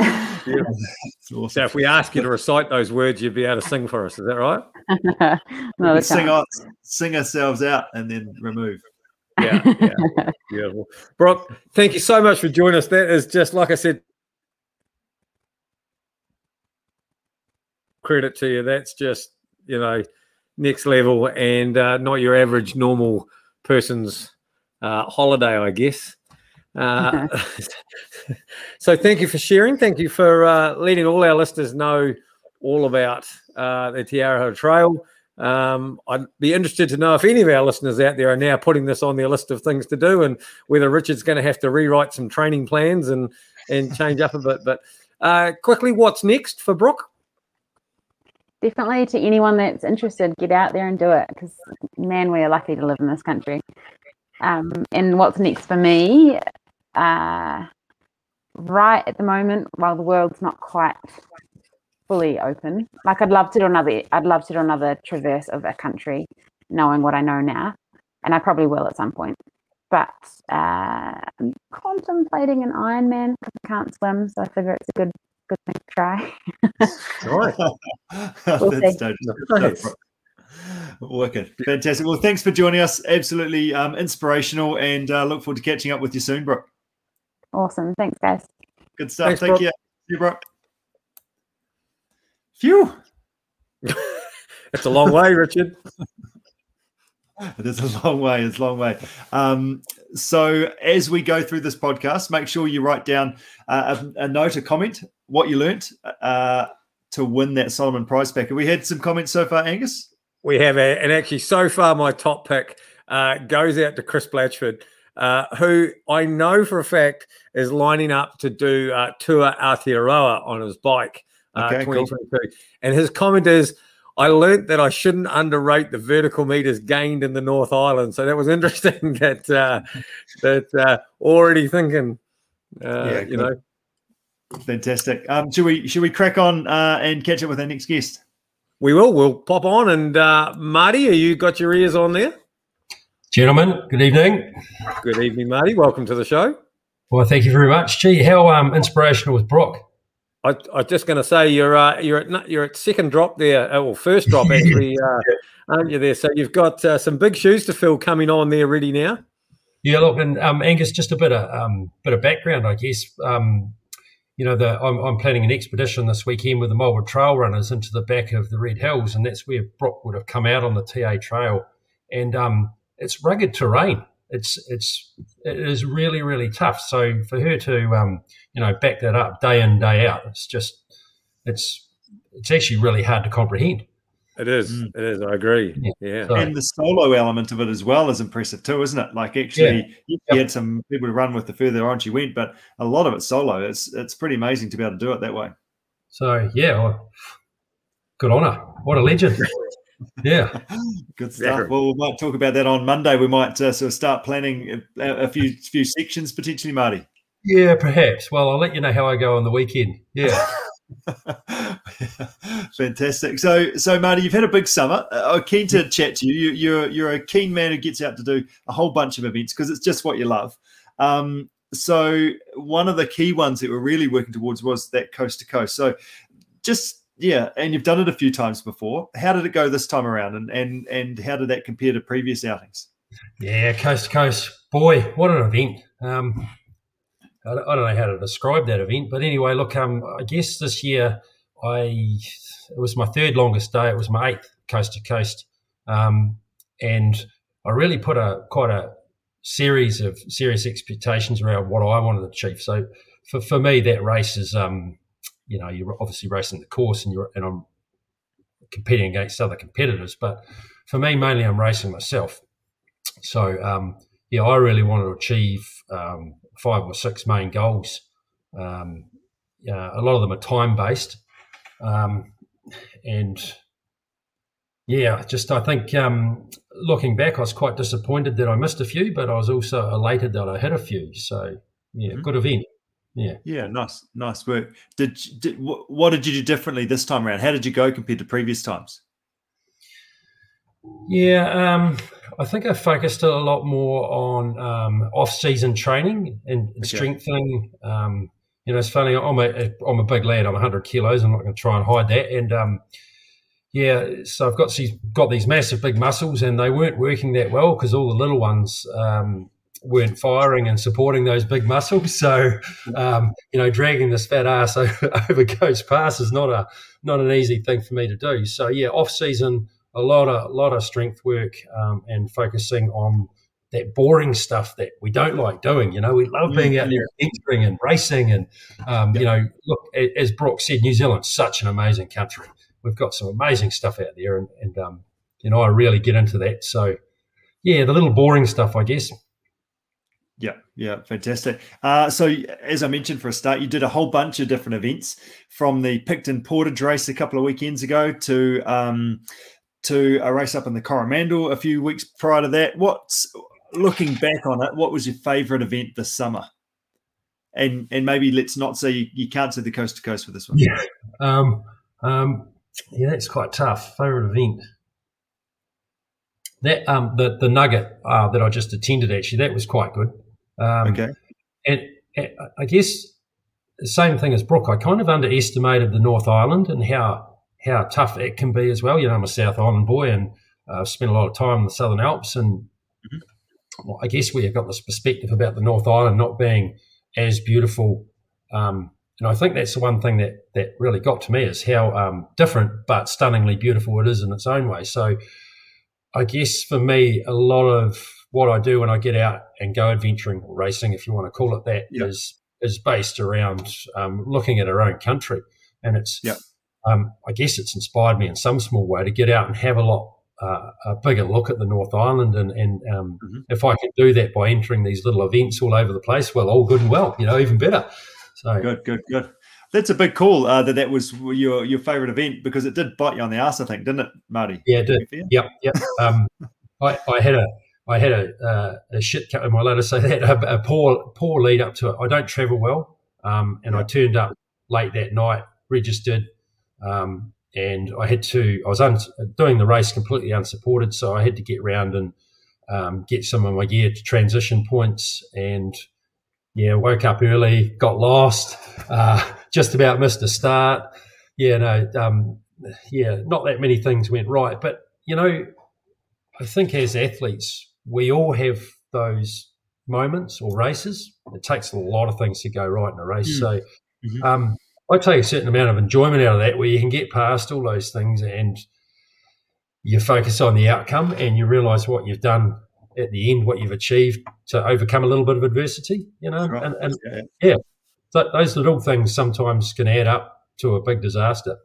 awesome. So if we ask you to recite those words, you'd be able to sing for us. Is that right? no, sing, out, sing ourselves out and then remove. Yeah, yeah, beautiful. Brock, thank you so much for joining us. That is just like I said. Credit to you. That's just you know next level and uh, not your average normal person's uh, holiday, I guess. Uh, so thank you for sharing. Thank you for uh, letting all our listeners know all about uh, the Te Araroa Trail. Um, I'd be interested to know if any of our listeners out there are now putting this on their list of things to do, and whether Richard's going to have to rewrite some training plans and and change up a bit. But uh, quickly, what's next for Brooke? Definitely to anyone that's interested, get out there and do it because man, we are lucky to live in this country. Um, and what's next for me? Uh, right at the moment, while the world's not quite fully open, like I'd love to do another. I'd love to do another traverse of a country, knowing what I know now, and I probably will at some point. But uh, I'm contemplating an Ironman because I can't swim, so I figure it's a good good thing to try. Right. we'll That's Wicked. Fantastic. Well, thanks for joining us. Absolutely um, inspirational and uh, look forward to catching up with you soon, Brooke. Awesome. Thanks, guys. Good stuff. Thanks, Thank Brooke. you. See you, Brooke. Phew. it's a long way, Richard. it is a long way. It's a long way. Um, so, as we go through this podcast, make sure you write down uh, a, a, note, a comment, what you learnt uh, to win that Salomon prize pack. Have we had some comments so far, Angus? We have, a, and actually, so far, my top pick uh, goes out to Chris Blatchford, uh, who I know for a fact is lining up to do uh, Tour Aotearoa on his bike, uh, okay, 2022. Cool. And his comment is, I learned that I shouldn't underrate the vertical meters gained in the North Island. So that was interesting that uh, that uh, already thinking, uh, yeah, you know. Fantastic. Um, should we should we crack on uh, and catch up with our next guest? We will. We'll pop on. And uh, Marty, are you got your ears on there? Gentlemen, good evening. Good evening, Marty. Welcome to the show. Well, thank you very much. Gee, how um, inspirational was Brock? I, I was just going to say you're uh, you're at you're at second drop there, uh, or first drop actually, uh, aren't you there? So you've got uh, some big shoes to fill coming on there, ready now. Yeah, look, and um, Angus, just a bit of um, bit of background, I guess. Um, you know, the, I'm, I'm, planning an expedition this weekend with the Marlwood Trail Runners into the back of the Red Hills, and that's where Brooke would have come out on the TA Trail, and um, it's rugged terrain. It's it's it is really really tough. So for her to um, you know back that up day in day out, it's just it's it's actually really hard to comprehend. It is. Mm. It is. I agree. Yeah. yeah. And the solo element of it as well is impressive too, isn't it? Like actually, yeah. you yep. had some people to run with the further on she went, but a lot of it solo. It's it's pretty amazing to be able to do it that way. So yeah, well, good on her. What a legend. yeah, good stuff. Yeah. Well, we might talk about that on Monday. We might uh, sort of start planning a, a few few sections potentially, Marty. Yeah, perhaps. Well, I'll let you know how I go on the weekend. Yeah. Fantastic. So, so Marty, you've had a big summer. Uh, I'm keen to chat to you. you. You're you're a keen man who gets out to do a whole bunch of events because it's just what you love. Um, so, one of the key ones that we're really working towards was that coast to coast. So, just yeah, and you've done it a few times before. How did it go this time around, and and and how did that compare to previous outings? Yeah, coast to coast. Boy, what an event! Um, I don't know how to describe that event, but anyway, look, um, I guess this year I it was my third longest day. It was my eighth coast to coast, um, and I really put a quite a series of serious expectations around what I wanted to achieve. So for, for me, that race is, um, you know, you're obviously racing the course, and you're and I'm competing against other competitors, but for me, mainly I'm racing myself. So um, yeah, I really wanted to achieve um, five or six main goals Um, uh, a lot of them are time based, um, and yeah, just I think um, looking back, I was quite disappointed that I missed a few, but I was also elated that I hit a few. So yeah, mm-hmm. good event. Yeah. Yeah. Nice. Nice work. Did, did what did you do differently this time around? How did you go compared to previous times? Yeah, um, I think I focused a lot more on um, off-season training and okay. strengthening. Um, you know, it's funny. I'm a I'm a big lad. I'm 100 kilos. I'm not going to try and hide that. And um, yeah, so I've got these got these massive big muscles, and they weren't working that well because all the little ones um, weren't firing and supporting those big muscles. So, um, you know, dragging this fat ass over Goat Pass is not a not an easy thing for me to do. So, yeah, off season, a lot of lot of strength work um, and focusing on that boring stuff that we don't like doing. You know, we love being out there entering and racing, and um, you know, look, as Brooke said, New Zealand's such an amazing country. We've got some amazing stuff out there, and, and um, you know, I really get into that. So, yeah, the little boring stuff, I guess. Yeah, yeah, fantastic. Uh, so, as I mentioned for a start, you did a whole bunch of different events from the Picton Portage race a couple of weekends ago to um, to a race up in the Coromandel a few weeks prior to that. What's looking back on it? What was your favourite event this summer? And and maybe let's not say you, you can't say the coast to coast for this one. Yeah, um, um, yeah, that's quite tough. Favourite event that um, the the nugget uh, that I just attended actually that was quite good. Um, okay, and, and, I guess the same thing as Brooke. I kind of underestimated the North Island and how how tough it can be as well. You know, I'm a South Island boy and I've uh, spent a lot of time in the Southern Alps, and mm-hmm. well, I guess we have got this perspective about the North Island not being as beautiful. Um, and I think that's the one thing that that really got to me is how um, different but stunningly beautiful it is in its own way. So I guess for me, a lot of what I do when I get out and go adventuring or racing, if you want to call it that, yep. is is based around um, looking at our own country, and it's. Yep. Um, I guess it's inspired me in some small way to get out and have a lot uh, a bigger look at the North Island, and, and um, mm-hmm. if I can do that by entering these little events all over the place, well, all good and well, you know, even better. So good, good, good. That's a big call uh, that that was your your favorite event because it did bite you on the ass, I think, didn't it, Marty? Yeah, it did. Yep, yep. Um, I, I had a I had a, uh, a shit. Am I allowed to say that? A, a, poor poor lead up to it. I don't travel well, um, and I turned up late that night, registered, um, and I had to. I was un, doing the race completely unsupported, so I had to get round and um, get some of my gear to transition points and yeah, woke up early, got lost, uh, just about missed a start. Yeah, no, um, yeah, not that many things went right. But, you know, I think as athletes, we all have those moments or races. It takes a lot of things to go right in a race. Mm. So mm-hmm. um, I take a certain amount of enjoyment out of that where you can get past all those things and you focus on the outcome and you realize what you've done at the end what you've achieved to overcome a little bit of adversity, you know, right. and, and yeah, yeah. So those little things sometimes can add up to a big disaster.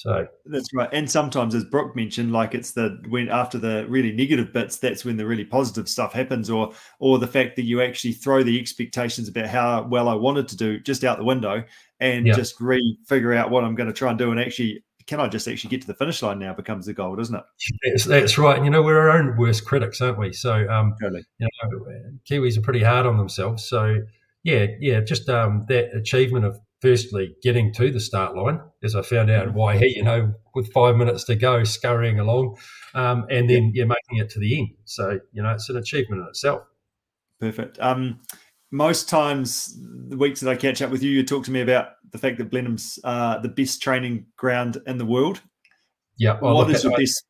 So that's right. And sometimes, as Brooke mentioned, like it's the when after the really negative bits, that's when the really positive stuff happens, or or the fact that you actually throw the expectations about how well I wanted to do just out the window and yeah. just re-figure out what I'm going to try and do, and actually can I just actually get to the finish line now becomes the goal, doesn't it? That's, that's right. And, you know, we're our own worst critics, aren't we? So, um, totally. you know, Kiwis are pretty hard on themselves. So, yeah, yeah, just um, that achievement of firstly getting to the start line, as I found out why he, you know, with five minutes to go, scurrying along, um, and then yeah, making it to the end. So, you know, it's an achievement in itself. Perfect. Um, most times, the weeks that I catch up with you, you talk to me about the fact that Blenheim's uh, the best training ground in the world. Yeah. Well, what is your best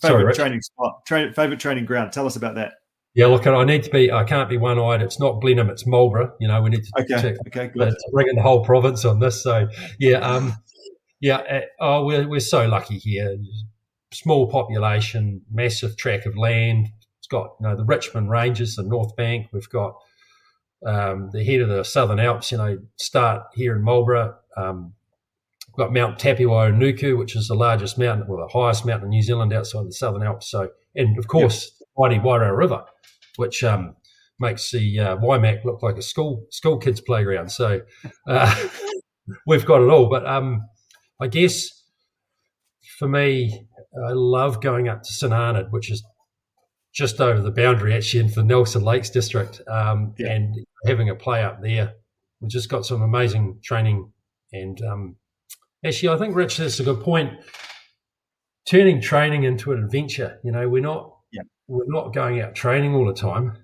favorite Sorry, training spot? Tra- favorite training ground? Tell us about that. Yeah, look, I need to be. I can't be one-eyed. It's not Blenheim. It's Marlborough. You know, we need to okay, check. Okay, good. Bringing the whole province on this. So, yeah, um, yeah. Uh, oh, we're we're so lucky here. Small population, massive tract of land, it's got you know the Richmond Ranges, the North Bank. We've got um, the head of the Southern Alps. You know, start here in Marlborough. Um, we've got Mount Tapiwai which is the largest mountain, or well, the highest mountain in New Zealand outside the Southern Alps. So, and of course, yep. Mighty Wairau River, which um, makes the uh, Waimak look like a school school kids playground. So uh, we've got it all. But um, I guess for me, I love going up to St Arnaud, which is just over the boundary actually into the Nelson Lakes district, um, yeah. and having a play up there. We've just got some amazing training, and um, actually, I think Rich, that's a good point. Turning training into an adventure. You know, we're not. We're not going out training all the time,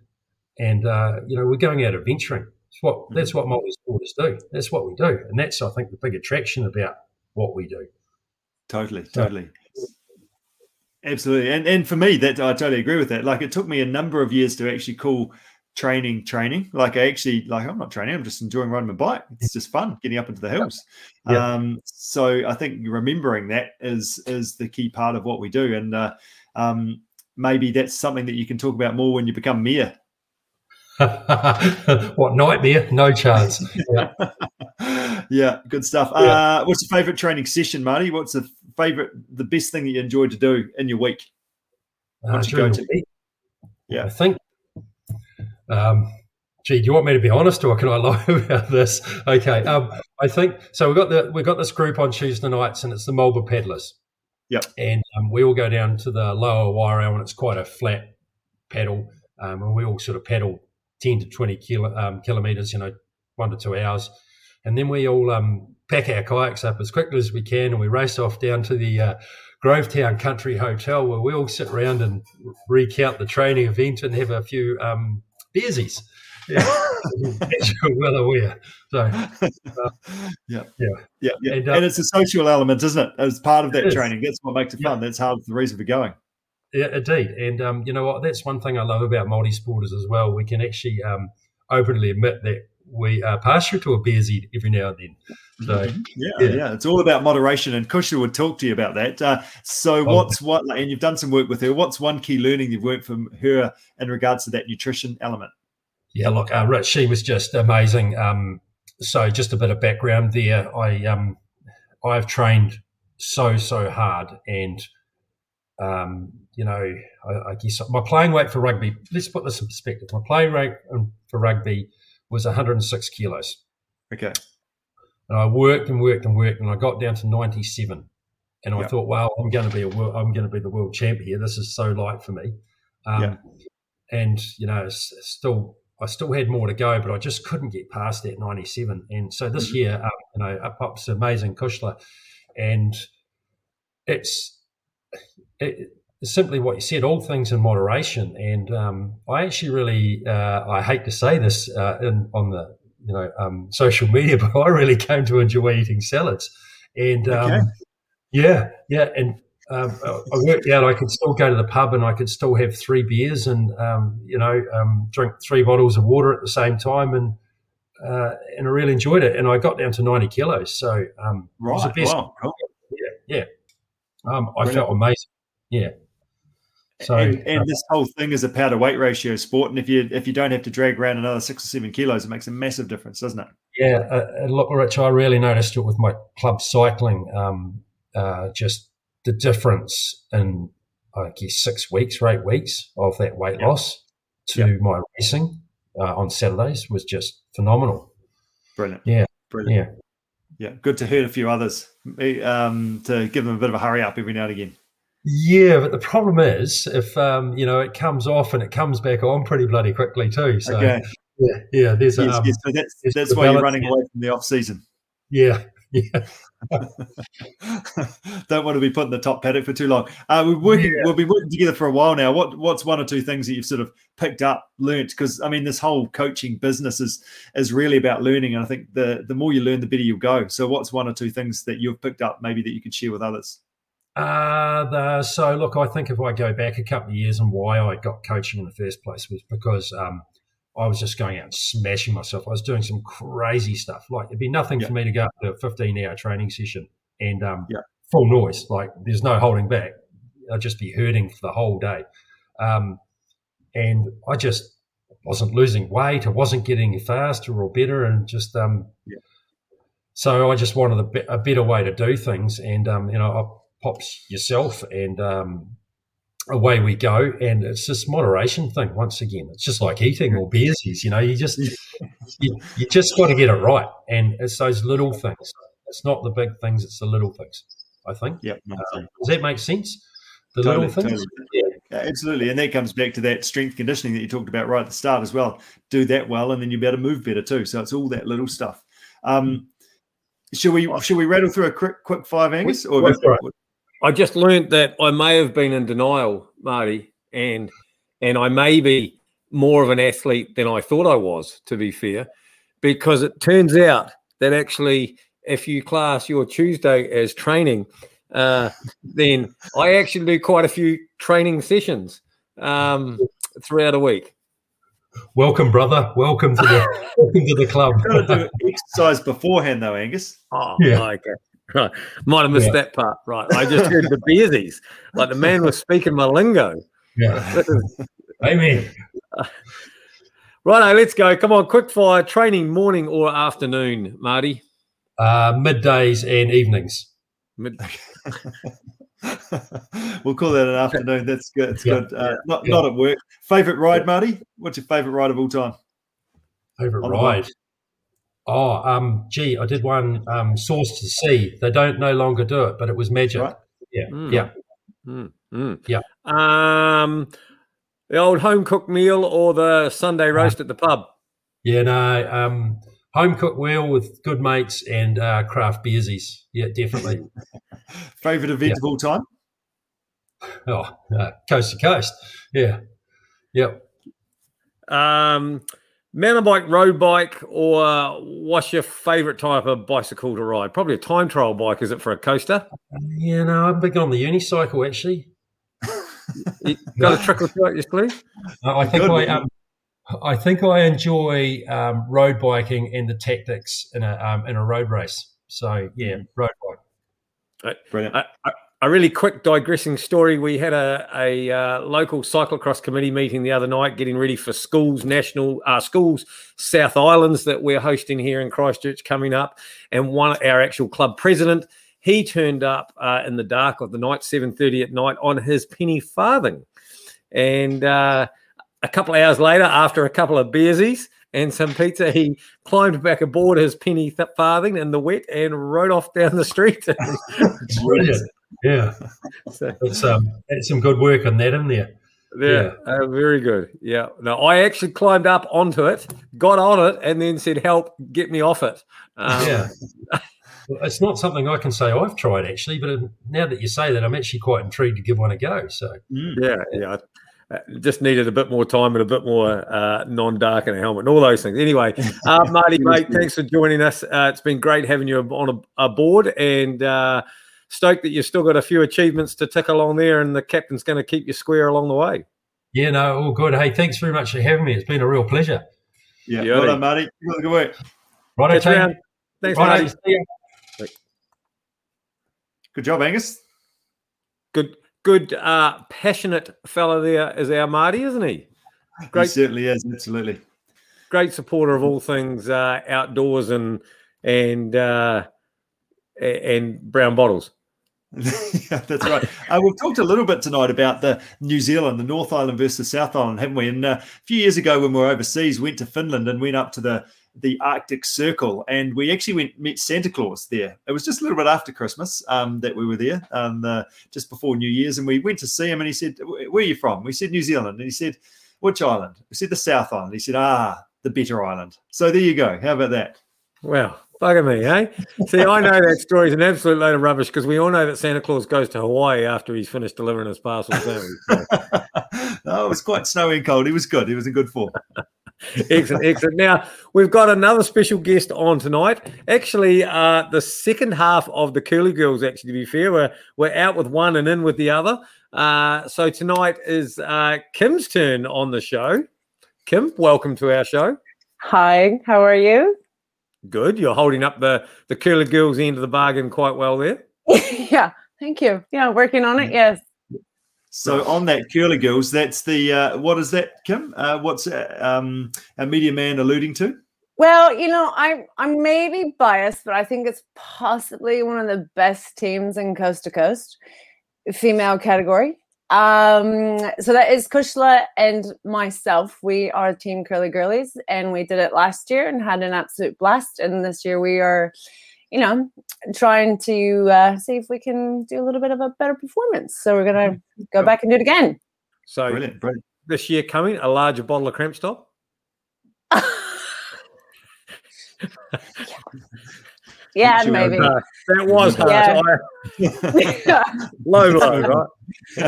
and uh, you know, we're going out adventuring. That's what mm-hmm. that's what multi-sporters do. That's what we do, and that's I think the big attraction about what we do. Totally, totally. Absolutely. And and for me, that I totally agree with that. Like it took me a number of years to actually call training training. Like I actually like I'm not training, I'm just enjoying riding my bike. It's just fun getting up into the hills. Yeah. Um, so I think remembering that is is the key part of what we do. And uh, um, maybe that's something that you can talk about more when you become mayor. what nightmare? No chance. Yeah, yeah good stuff. Yeah. Uh, what's your favorite training session, Marty? What's the favorite, the best thing that you enjoyed to do in your week? Uh, you go to? Week, yeah, I think. Um, gee, do you want me to be honest, or can I lie about this? Okay, um, I think so. We got the we got this group on Tuesday nights, and it's the Marlborough Paddlers. Yep. And um, we all go down to the lower Wairau, and it's quite a flat paddle, um, and we all sort of paddle ten to twenty kilo, um, kilometers, you know, one to two hours, and then we all um, pack our kayaks up as quickly as we can, and we race off down to the uh, Grovetown Country Hotel, where we all sit around and recount the training event and have a few um, beersies. Yeah, well aware. So, uh, yeah, yeah, yeah, yeah. And, uh, and, it's a social element, isn't it? As part of that training, that's what makes it fun. Yeah. That's half the reason for going. Yeah, indeed. And um, you know what? That's one thing I love about multi-sporters as well. We can actually um, openly admit that we uh, pass through to a beer's every now and then. So mm-hmm. yeah, yeah, yeah, it's all about moderation, and Kushla would talk to you about that. Uh, so, oh. what's what? And you've done some work with her. What's one key learning you've worked from her in regards to that nutrition element? Yeah, look, uh, Rich, she was just amazing. Um, so, just a bit of background there. I um, I've trained so so hard, and um, you know, I, I guess my playing weight for rugby. Let's put this in perspective. My playing weight for rugby was 106 kilos. Okay. And I worked and worked and worked, and I got down to 97. And I yep. thought, well, I'm going to be a world, I'm going to be the world champ here. This is so light for me. Um, yep. And you know, still, I still had more to go, but I just couldn't get past that 97. And so this mm-hmm. year, um, you know, up pops amazing Kushla, and it's it, simply what you said, all things in moderation. And um, I actually really, uh, I hate to say this uh, in, on the you know um, social media, but I really came to enjoy eating salads. And um, okay. yeah, yeah, and um, I worked out I could still go to the pub and I could still have three beers and um, you know um, drink three bottles of water at the same time and. Uh, and I really enjoyed it, and I got down to ninety kilos. So um, right, was the best. Wow. Cool. Yeah, yeah. Um, I felt amazing. Yeah. So, and, and uh, this whole thing is a power to weight ratio sport, and if you if you don't have to drag around another six or seven kilos, it makes a massive difference, doesn't it? Yeah, uh, look, Rich, I really noticed it with my club cycling. Um, uh, just the difference in I guess six weeks or eight weeks of that weight yep. loss to yep. my racing uh, on Saturdays was just phenomenal. Brilliant. Yeah. Brilliant. Yeah. Yeah. Good to hurt a few others um, to give them a bit of a hurry up every now and again. Yeah, but the problem is if um, you know it comes off and it comes back on pretty bloody quickly too. So okay. yeah, yeah. There's yes, um, yes, so that's that's why you're running away from the off season. Yeah, yeah. Don't want to be put in the top paddock for too long. Uh, we're working. Yeah. We've been working together for a while now. What What's one or two things that you've sort of picked up, learnt? Because I mean, this whole coaching business is is really about learning, and I think the the more you learn, the better you'll go. So, what's one or two things that you've picked up, maybe that you could share with others? Uh, the, so look, I think if I go back a couple of years and why I got coaching in the first place was because um, I was just going out and smashing myself. I was doing some crazy stuff. Like it'd be nothing yeah. for me to go up to a 15 hour training session and um, yeah. full noise. Like there's no holding back. I'd just be hurting for the whole day. Um, and I just wasn't losing weight. I wasn't getting faster or better. And just, um, yeah. so I just wanted a, a, better way to do things. And, um, you know, I, pops yourself and um, away we go. And it's just moderation thing once again. It's just like eating or beersies, you know, you just you, you just got to get it right. And it's those little things. It's not the big things, it's the little things, I think. Yep. Um, does that make sense? The Totally, little things? totally. Yeah, absolutely. And that comes back to that strength conditioning that you talked about right at the start as well. Do that well, and then you'll be able to move better too. So it's all that little stuff. Um, should we should we rattle through a quick quick five, Angus? Or Go for it. I just learned that I may have been in denial, Marty, and and I may be more of an athlete than I thought I was, to be fair, because it turns out that actually, if you class your Tuesday as training, uh, then I actually do quite a few training sessions um, throughout a week. Welcome, brother. Welcome to the welcome to the club. Got to do exercise beforehand though, Angus. Oh, Yeah. okay. Right. Might have missed Yeah. that part. Right. I just heard the beersies. Like the man was speaking my lingo. Yeah. Amen. Righto, let's go. Come on, quick fire training morning or afternoon, Marty. Uh, middays and evenings. Mid- we'll call that an afternoon. That's good. It's Yeah, good. Uh, not yeah. not at work. Favorite ride, Marty? What's your favorite ride of all time? Favorite ride. Oh, um, gee, I did one um, Source to Sea. They don't no longer do it, but it was magic. Right. Yeah, Mm. yeah. Mm, mm. Yeah. Um, the old home cooked meal or the Sunday roast at the pub. Yeah, no, um, home cooked meal with good mates and uh, craft beersies. Yeah, definitely. Favorite event Yeah. of all time? oh, uh, coast to coast. Yeah, yep. Um, mountain bike, road bike, or what's your favourite type of bicycle to ride? Probably a time trial bike, is it for a coaster? Yeah, no, I'm big on the unicycle actually. You got a trickle to it, yes, please? Uh, I think Good. I um, I think I enjoy um, road biking and the tactics in a um, in a road race. So yeah, road bike. Brilliant. A, a, a really quick digressing story. We had a, a uh, local cyclocross committee meeting the other night, getting ready for schools national uh, schools South Islands that we're hosting here in Christchurch coming up. And one our actual club president, he turned up uh, in the dark of the night, seven thirty at night, on his penny farthing, and uh, a couple of hours later, after a couple of beersies and some pizza, he climbed back aboard his penny farthing in the wet and rode off down the street. Brilliant. Yeah, So, it's um, it's some good work on that in there. yeah, uh, very good. Yeah. No, I actually climbed up onto it, got on it, and then said, "Help, get me off it." Um, Yeah. It's not something I can say I've tried actually, but uh, now that you say that, I'm actually quite intrigued to give one a go. So Mm. yeah, yeah. Uh, just needed a bit more time and a bit more uh, non-dark in a helmet and all those things. Anyway, uh, Marty, mate, thanks for joining us. Uh, it's been great having you on a, board and uh, stoked that you've still got a few achievements to tick along there, and the captain's going to keep you square along the way. yeah, no, all good. Hey, thanks very much for having me. It's been a real pleasure. Yeah. Beauty. Well done, Marty. Keep up the good work. Right, Catch you around. Thanks, Righto, Marty. see ya. Good job, Angus. Good, good, uh, passionate fellow there is our Marty, isn't he? He Great, certainly is. Absolutely. great supporter of all things uh, outdoors and and uh, and brown bottles. yeah, that's right. Uh, we've talked a little bit tonight about the New Zealand, the North Island versus South Island, haven't we? And uh, a few years ago, when we were overseas, went to Finland and went up to the the Arctic Circle, and we actually went met Santa Claus there. It was just a little bit after Christmas um, that we were there, um, uh, just before New Year's, and we went to see him. And he said, "Where are you from?" We said, "New Zealand." And he said, "Which island?" We said, "The South Island." He said, "Ah, the better island." So there you go. How about that? Wow, bugger me, eh? See, I know that story is an absolute load of rubbish because we all know that Santa Claus goes to Hawaii after he's finished delivering his parcels. don't we? So, no, it was quite snowy and cold. He was good. He was in good form. excellent, excellent. Now we've got another special guest on tonight. Actually, uh, the second half of the Curly Girls. Actually, to be fair, we're we're out with one and in with the other. Uh, so tonight is uh, Kim's turn on the show. Kim, welcome to our show. Hi, how are you? Good. You're holding up the the Curly Girls end of the bargain quite well there. yeah, thank you. Yeah, working on it. Yes. So on that curly girls, that's the uh, what is that, Kim? Uh, what's uh, um, a media man alluding to? Well, you know, I I'm maybe biased, but I think it's possibly one of the best teams in coast to coast, female category. Um, so that is Kushla and myself. We are Team Curly Girlies, and we did it last year and had an absolute blast. And this year we are, you know, trying to uh, see if we can do a little bit of a better performance. So we're gonna go back and do it again. So Brilliant, brilliant. this year coming, a larger bottle of cramp stop. yeah, Know, maybe. Uh, that was hard. Yeah. Low blow, right?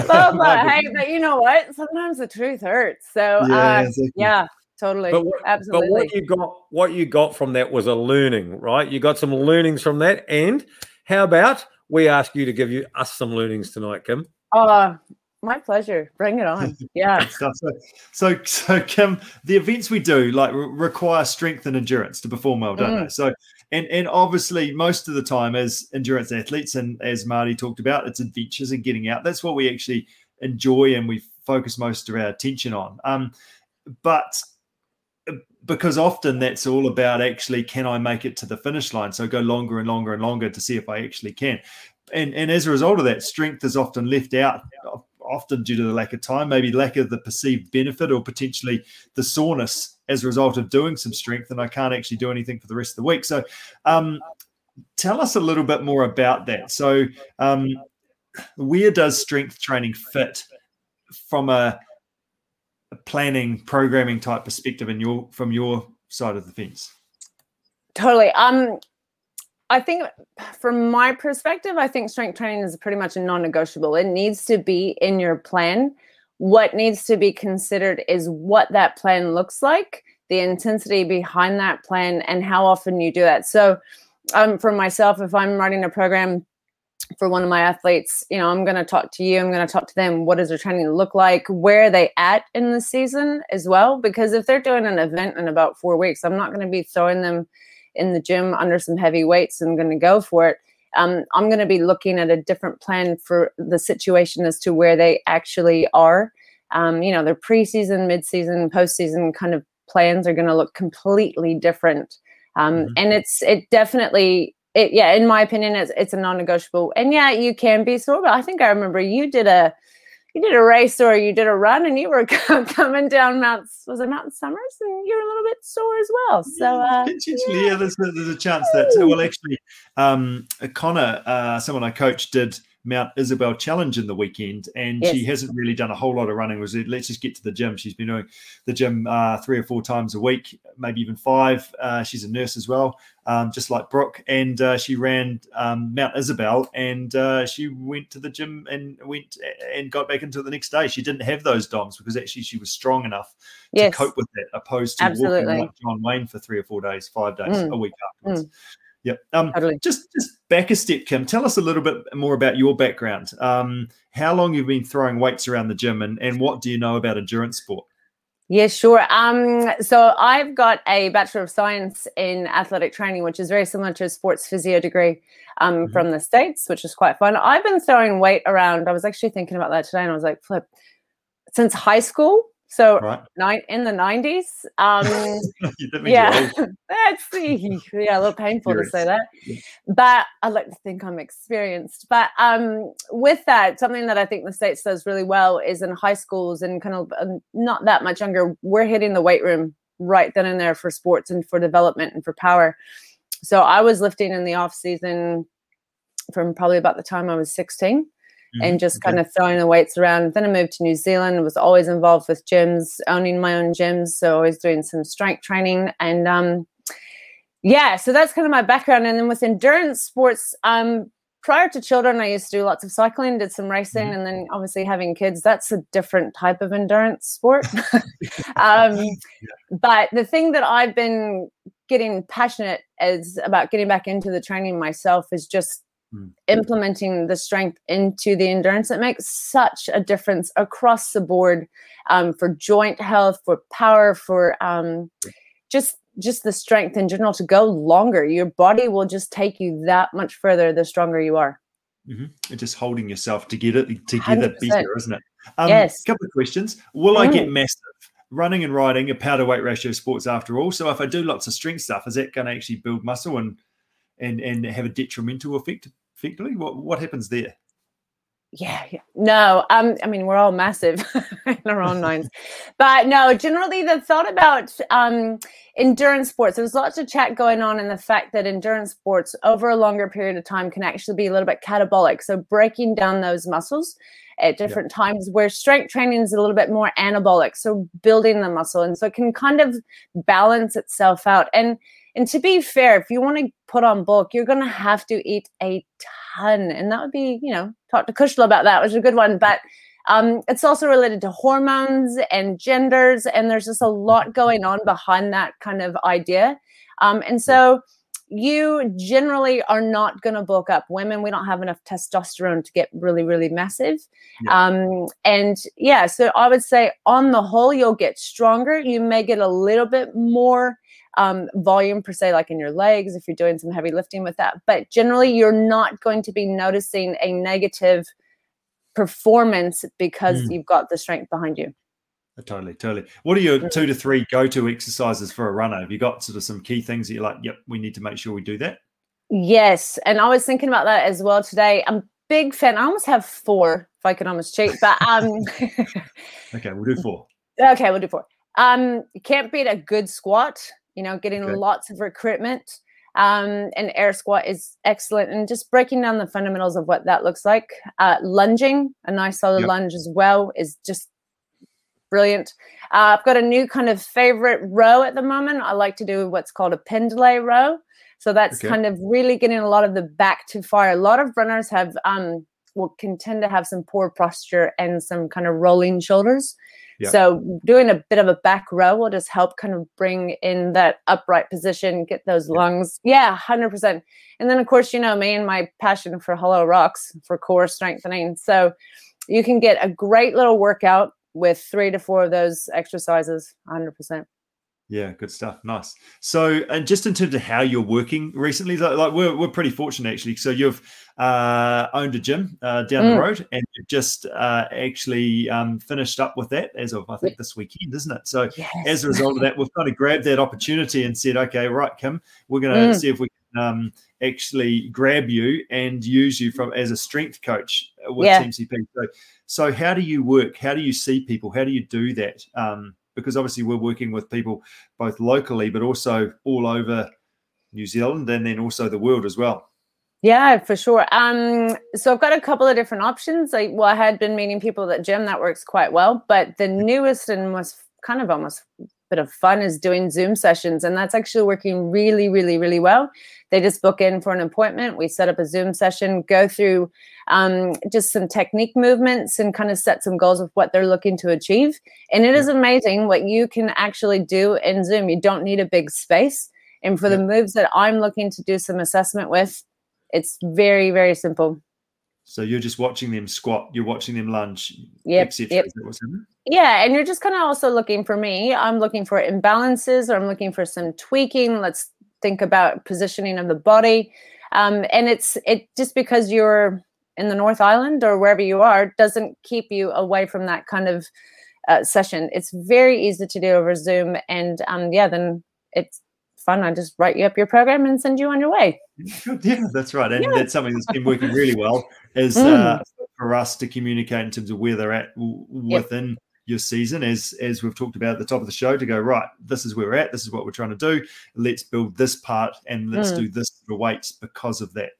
but, but hey, but you know what? Sometimes the truth hurts. So Yeah, uh, exactly. yeah, totally, But what- But what you got, what you got from that was a learning, right? You got some learnings from that. And how about we ask you to give you us some learnings tonight, Kim? Oh, my pleasure. Bring it on. Yeah. So, so, so Kim, the events we do like re- require strength and endurance to perform well, don't Mm. they? So, and and obviously, most of the time, as endurance athletes, and as Marty talked about, it's adventures and getting out. That's what we actually enjoy and we focus most of our attention on. Um, but because often that's all about actually can I make it to the finish line? So go longer and longer and longer to see if I actually can. And and as a result of that, strength is often left out, often due to the lack of time, maybe lack of the perceived benefit, or potentially the soreness as a result of doing some strength, and I can't actually do anything for the rest of the week. So, um, tell us a little bit more about that. So, um, where does strength training fit from a, planning, programming type perspective, in your from your side of the fence? Totally. Um, I think from my perspective, I think strength training is pretty much a non-negotiable. It needs to be in your plan. What needs to be considered is what that plan looks like, the intensity behind that plan, and how often you do that. So, um, for myself, if I'm running a program for one of my athletes, you know, I'm going to talk to you. I'm going to talk to them. What does their training look like? Where are they at in the season as well? Because if they're doing an event in about four weeks, I'm not going to be throwing them in the gym under some heavy weights and going to go for it. Um, I'm going to be looking at a different plan for the situation as to where they actually are. Um, you know, their preseason, midseason, postseason kind of plans are going to look completely different. Um, Mhm. And it's it definitely it yeah in my opinion it's it's a non-negotiable. And yeah, you can be sore, but I think I remember you did a you did a race or you did a run and you were coming down Mount was it Mount Somers? And you were a little bit sore as well. So uh, potentially, yeah, there's a, there's a chance that well, actually, um, Connor, uh, someone I coached, did Mount Isobel Challenge in the weekend, and she hasn't really done a whole lot of running. Was it, let's just get to the gym. She's been doing the gym uh, three or four times a week, maybe even five. Uh, she's a nurse as well, um, just like Brooke, and uh, she ran um, Mount Isobel, and uh, she went to the gym and went and got back into it the next day. She didn't have those DOMs because actually she was strong enough yes. to cope with that, opposed to Absolutely. walking like John Wayne for three or four days, five days, Mm. a week afterwards. Yep. Um, Totally. just just back a step, Kim. Tell us a little bit more about your background. Um, how long you've been throwing weights around the gym, and, and what do you know about endurance sport? Yeah, sure. Um, so I've got a Bachelor of Science in Athletic Training, which is very similar to a sports physio degree um, Mhm. from the States, which is quite fun. I've been throwing weight around. I was actually thinking about that today and I was like, flip, since high school. So Right? nine in the 90s. Um, that means you're yeah, that's yeah, a little painful to say that, but I like to think I'm experienced. But um, with that, something that I think the states does really well is in high schools and kind of um, not that much younger, we're hitting the weight room right then and there for sports and for development and for power. So I was lifting in the off season from probably about the time I was 16 and just Mm-hmm. Okay. kind of throwing the weights around. Then I moved to New Zealand, was always involved with gyms, owning my own gyms. So always doing some strength training. And um, yeah, so that's kind of my background. And then with endurance sports, um, prior to children, I used to do lots of cycling, did some racing, Mhm. and then obviously having kids, that's a different type of endurance sport. um, But the thing that I've been getting passionate is about getting back into the training myself is just Mm. implementing the strength into the endurance. It makes such a difference across the board um, for joint health, for power, for um, just just the strength in general to go longer. Your body will just take you that much further the stronger you are. Mhm. And just holding yourself together together 100%. better, isn't it? Um, Yes. couple of questions. Will I get Mm. massive? Running and riding a power to weight ratio sports after all. So if I do lots of strength stuff, is that going to actually build muscle and and and have a detrimental effect? Effectively, what what happens there? yeah, yeah. No, um, I mean we're all massive in our own minds, but no. Generally, the thought about um, endurance sports. There's lots of chat going on in the fact that endurance sports over a longer period of time can actually be a little bit catabolic. So breaking down those muscles at different yeah. times, where strength training is a little bit more anabolic. So building the muscle, and so it can kind of balance itself out. And and to be fair, if you want to put on bulk, you're going to have to eat a ton. And that would be, you know, talk to Kushla about that, which is a good one. But um, it's also related to hormones and genders. And there's just a lot going on behind that kind of idea. Um, and so you generally are not going to bulk up. Women, we don't have enough testosterone to get really, really massive. Yeah. Um, and yeah, so I would say on the whole, you'll get stronger. You may get a little bit more um, volume per se, like in your legs, if you're doing some heavy lifting with that. But generally, you're not going to be noticing a negative performance because mm. you've got the strength behind you. Uh, totally, totally. What are your mm. two to three go to exercises for a runner? Have you got sort of some key things that you're like, yep, we need to make sure we do that? Yes. And I was thinking about that as well today. I'm big fan. I almost have four if I could almost cheat, but um okay, we'll do four. Okay, we'll do four. Um, you can't beat a good squat you know, getting okay. lots of recruitment. Um, and air squat is excellent. And just breaking down the fundamentals of what that looks like. Uh, lunging, a nice solid yep. lunge as well, is just brilliant. Uh, I've got a new kind of favorite row at the moment. I like to do what's called a pendlay row. So that's okay. kind of really getting a lot of the back to fire. A lot of runners have um, will can tend to have some poor posture and some kind of rolling shoulders. So doing a bit of a back row will just help kind of bring in that upright position, get those lungs. Yeah, 100%. And then, of course, you know me and my passion for hollow rocks for core strengthening. So you can get a great little workout with three to four of those exercises, 100%. Yeah, good stuff. Nice. So, and just in terms of how you're working recently, like, like we're, we're pretty fortunate actually. So, you've uh, owned a gym uh, down mm. the road and you've just uh, actually um, finished up with that as of, I think, this weekend, isn't it? So, yes. as a result of that, we've kind of grabbed that opportunity and said, okay, right, Kim, we're going to mm. see if we can um, actually grab you and use you from as a strength coach with yeah. So, so, how do you work? How do you see people? How do you do that? Um, because obviously we're working with people both locally but also all over New Zealand and then also the world as well. Yeah, for sure. Um, so I've got a couple of different options. Like, well, I had been meeting people at gym that works quite well, but the newest and most kind of almost bit of fun is doing Zoom sessions, and that's actually working really, really, really well. They just book in for an appointment. We set up a Zoom session, go through um, just some technique movements, and kind of set some goals of what they're looking to achieve. And it is amazing what you can actually do in Zoom. You don't need a big space. And for the moves that I'm looking to do some assessment with, it's very, very simple. So you're just watching them squat, you're watching them lunge, yep, yep. Yeah, and you're just kind of also looking for me. I'm looking for imbalances, or I'm looking for some tweaking. Let's think about positioning of the body, um, and it's it just because you're in the North Island or wherever you are doesn't keep you away from that kind of uh, session. It's very easy to do over Zoom, and um, yeah, then it's fun. I just write you up your program and send you on your way. Yeah, that's right. And yeah. that's something that's been working really well is mm. uh, for us to communicate in terms of where they're at w- within yep. your season. As as we've talked about at the top of the show, to go right. This is where we're at. This is what we're trying to do. Let's build this part and let's mm. do this the weights because of that.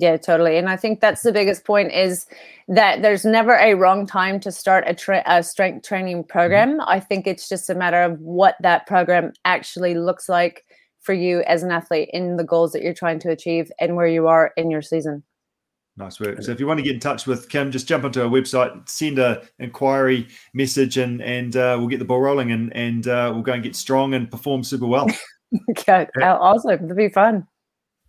Yeah, totally. And I think that's the biggest point is that there's never a wrong time to start a, tra- a strength training program. Mm-hmm. I think it's just a matter of what that program actually looks like for you as an athlete in the goals that you're trying to achieve and where you are in your season. Nice work. So if you want to get in touch with Kim, just jump onto our website, send a inquiry message, and and uh, we'll get the ball rolling, and and uh, we'll go and get strong and perform super well. okay, awesome. It'll be fun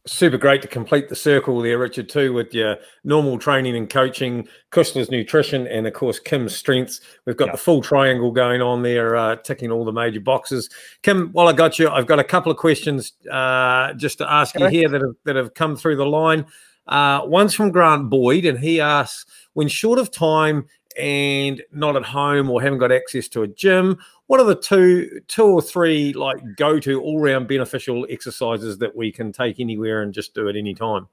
super great to complete the circle there, Richard, too, with your normal training and coaching, Kushla's nutrition, and of course Kim's strengths. We've got yeah. the full triangle going on there, uh, ticking all the major boxes. Kim, while I got you, I've got a couple of questions uh, just to ask you here that have that have come through the line. Uh, one's from Grant Boyd, and he asks, when short of time and not at home or haven't got access to a gym, what are the two two or three like go to all round beneficial exercises that we can take anywhere and just do at any time?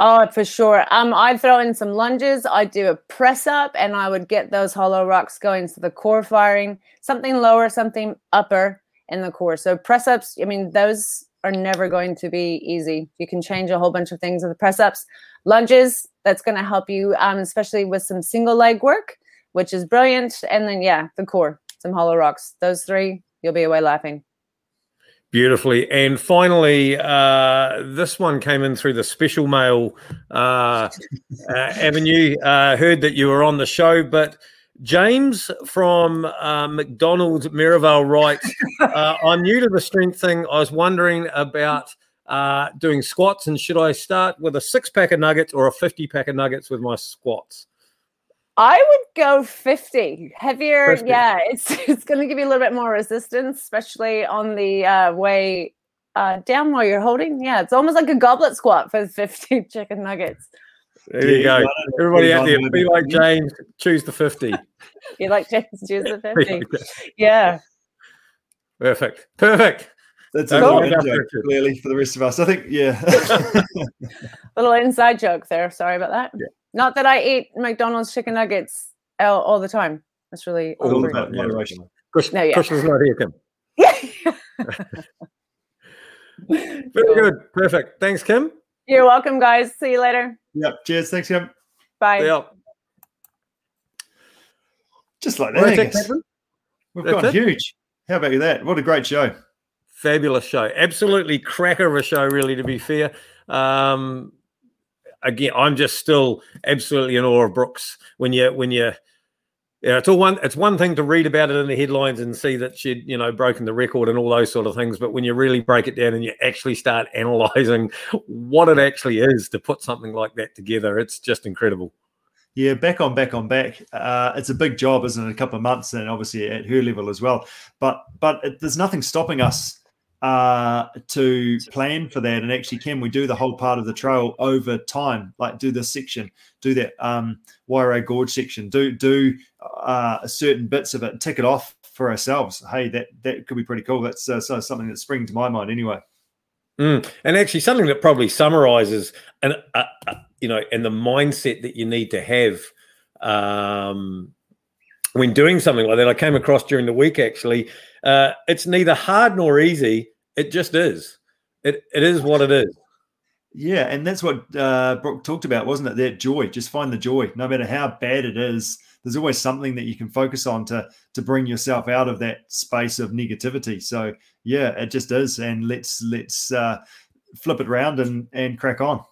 Oh, for sure. Um, I'd throw in some lunges. I'd do a press up, and I would get those hollow rocks going. So the core firing, something lower, something upper in the core. So press ups. I mean, those are never going to be easy. You can change a whole bunch of things with the press ups. Lunges. That's going to help you, um, especially with some single leg work, which is brilliant. And then yeah, the core, some hollow rocks. Those three, you'll be away laughing. Beautifully. And finally, uh, this one came in through the special mail uh, uh, avenue. Uh, heard that you were on the show, but James from uh, McDonald's Merivale writes uh, I'm new to the strength thing. I was wondering about doing squats, and should I start with a six pack of nuggets or a 50 pack of nuggets with my squats? I would go 50 heavier. 50. Yeah, it's it's going to give you a little bit more resistance, especially on the uh, way uh, down while you're holding. Yeah, it's almost like a goblet squat for 50 chicken nuggets. There you go. Everybody out there, be like James, choose the 50. you like James, choose the 50. yeah. Perfect. Perfect. That's a cool. joke, clearly, for the rest of us. I think, yeah. little inside joke there. Sorry about that. Yeah. Not that I eat McDonald's chicken nuggets all, all the time. That's really all about moderation. Chris, no, yeah. Christian's not here, Kim. Yeah. Very good. Perfect. Thanks, Kim. You're welcome, guys. See you later. Yep. Cheers. Thanks, Kim. Bye. Just like that. We've That's gone it. huge. How about you that? What a great show. Fabulous show. Absolutely cracker of a show, really, to be fair. Um, again, I'm just still absolutely in awe of Brooks. When you when you yeah, it's all one. It's one thing to read about it in the headlines and see that she'd, you know, broken the record and all those sort of things. But when you really break it down and you actually start analyzing what it actually is to put something like that together, it's just incredible. Yeah, back on, back on, back. Uh, it's a big job, isn't it? A couple of months, and obviously at her level as well. But but it, there's nothing stopping us uh, to plan for that. And actually can we do the whole part of the trail over time like do this section do that um Wairau gorge section do do uh certain bits of it tick it off for ourselves. Hey that that could be pretty cool. That's uh, so something that's springing to my mind anyway. Mm. and actually something that probably summarizes and uh, uh, you know and the mindset that you need to have um when doing something like that. I came across during the week actually uh, it's neither hard nor easy it just is. It it is what it is. Yeah, and that's what uh, Brooke talked about, wasn't it? That joy. Just find the joy, no matter how bad it is. There's always something that you can focus on to to bring yourself out of that space of negativity. So yeah, it just is, and let's let's uh, flip it around and and crack on.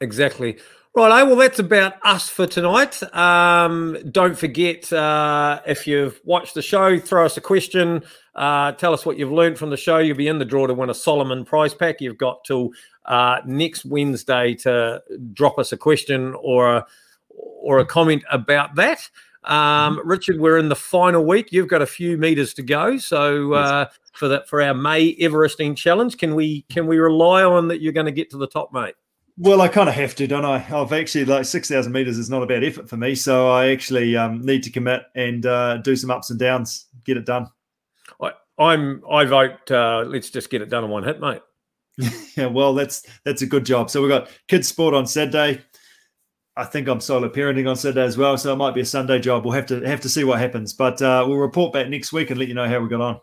Exactly. Right, well, that's about us for tonight. Um, don't forget, uh, if you've watched the show, throw us a question. Uh, tell us what you've learned from the show. You'll be in the draw to win a Salomon prize pack. You've got till uh, next Wednesday to drop us a question or a, or a comment about that. Um, mm-hmm. Richard, we're in the final week. You've got a few meters to go. So uh, for that, for our May Everesting challenge, can we can we rely on that you're going to get to the top, mate? Well, I kind of have to, don't I? I've actually like six thousand meters is not a bad effort for me, so I actually um, need to commit and uh, do some ups and downs, get it done. I, I'm I vote. Uh, let's just get it done in one hit, mate. yeah, well, that's that's a good job. So we've got kids sport on Saturday. I think I'm solo parenting on Saturday as well, so it might be a Sunday job. We'll have to have to see what happens, but uh, we'll report back next week and let you know how we got on.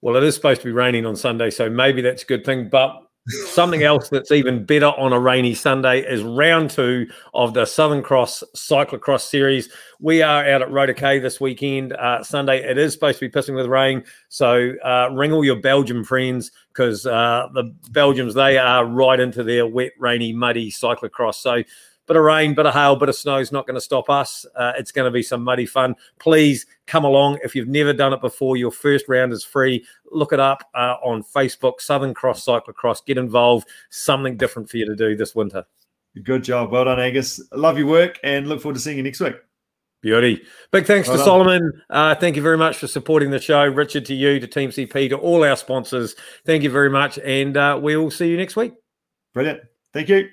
Well, it is supposed to be raining on Sunday, so maybe that's a good thing. But Something else that's even better on a rainy Sunday is round two of the Southern Cross Cyclocross Series. We are out at Rota K this weekend, uh, Sunday. It is supposed to be pissing with rain, so uh, ring all your Belgian friends because uh, the Belgians they are right into their wet, rainy, muddy cyclocross. So bit of rain, bit of hail, bit of snow is not going to stop us. Uh, it's going to be some muddy fun. Please come along. If you've never done it before, your first round is free. Look it up uh, on Facebook, Southern Cross Cyclocross. Get involved. Something different for you to do this winter. Good job. Well done, Angus. Love your work and look forward to seeing you next week. Beauty. Big thanks well to Salomon. Uh, thank you very much for supporting the show. Richard, to you, to Team CP, to all our sponsors. Thank you very much. And uh, we will see you next week. Brilliant. Thank you.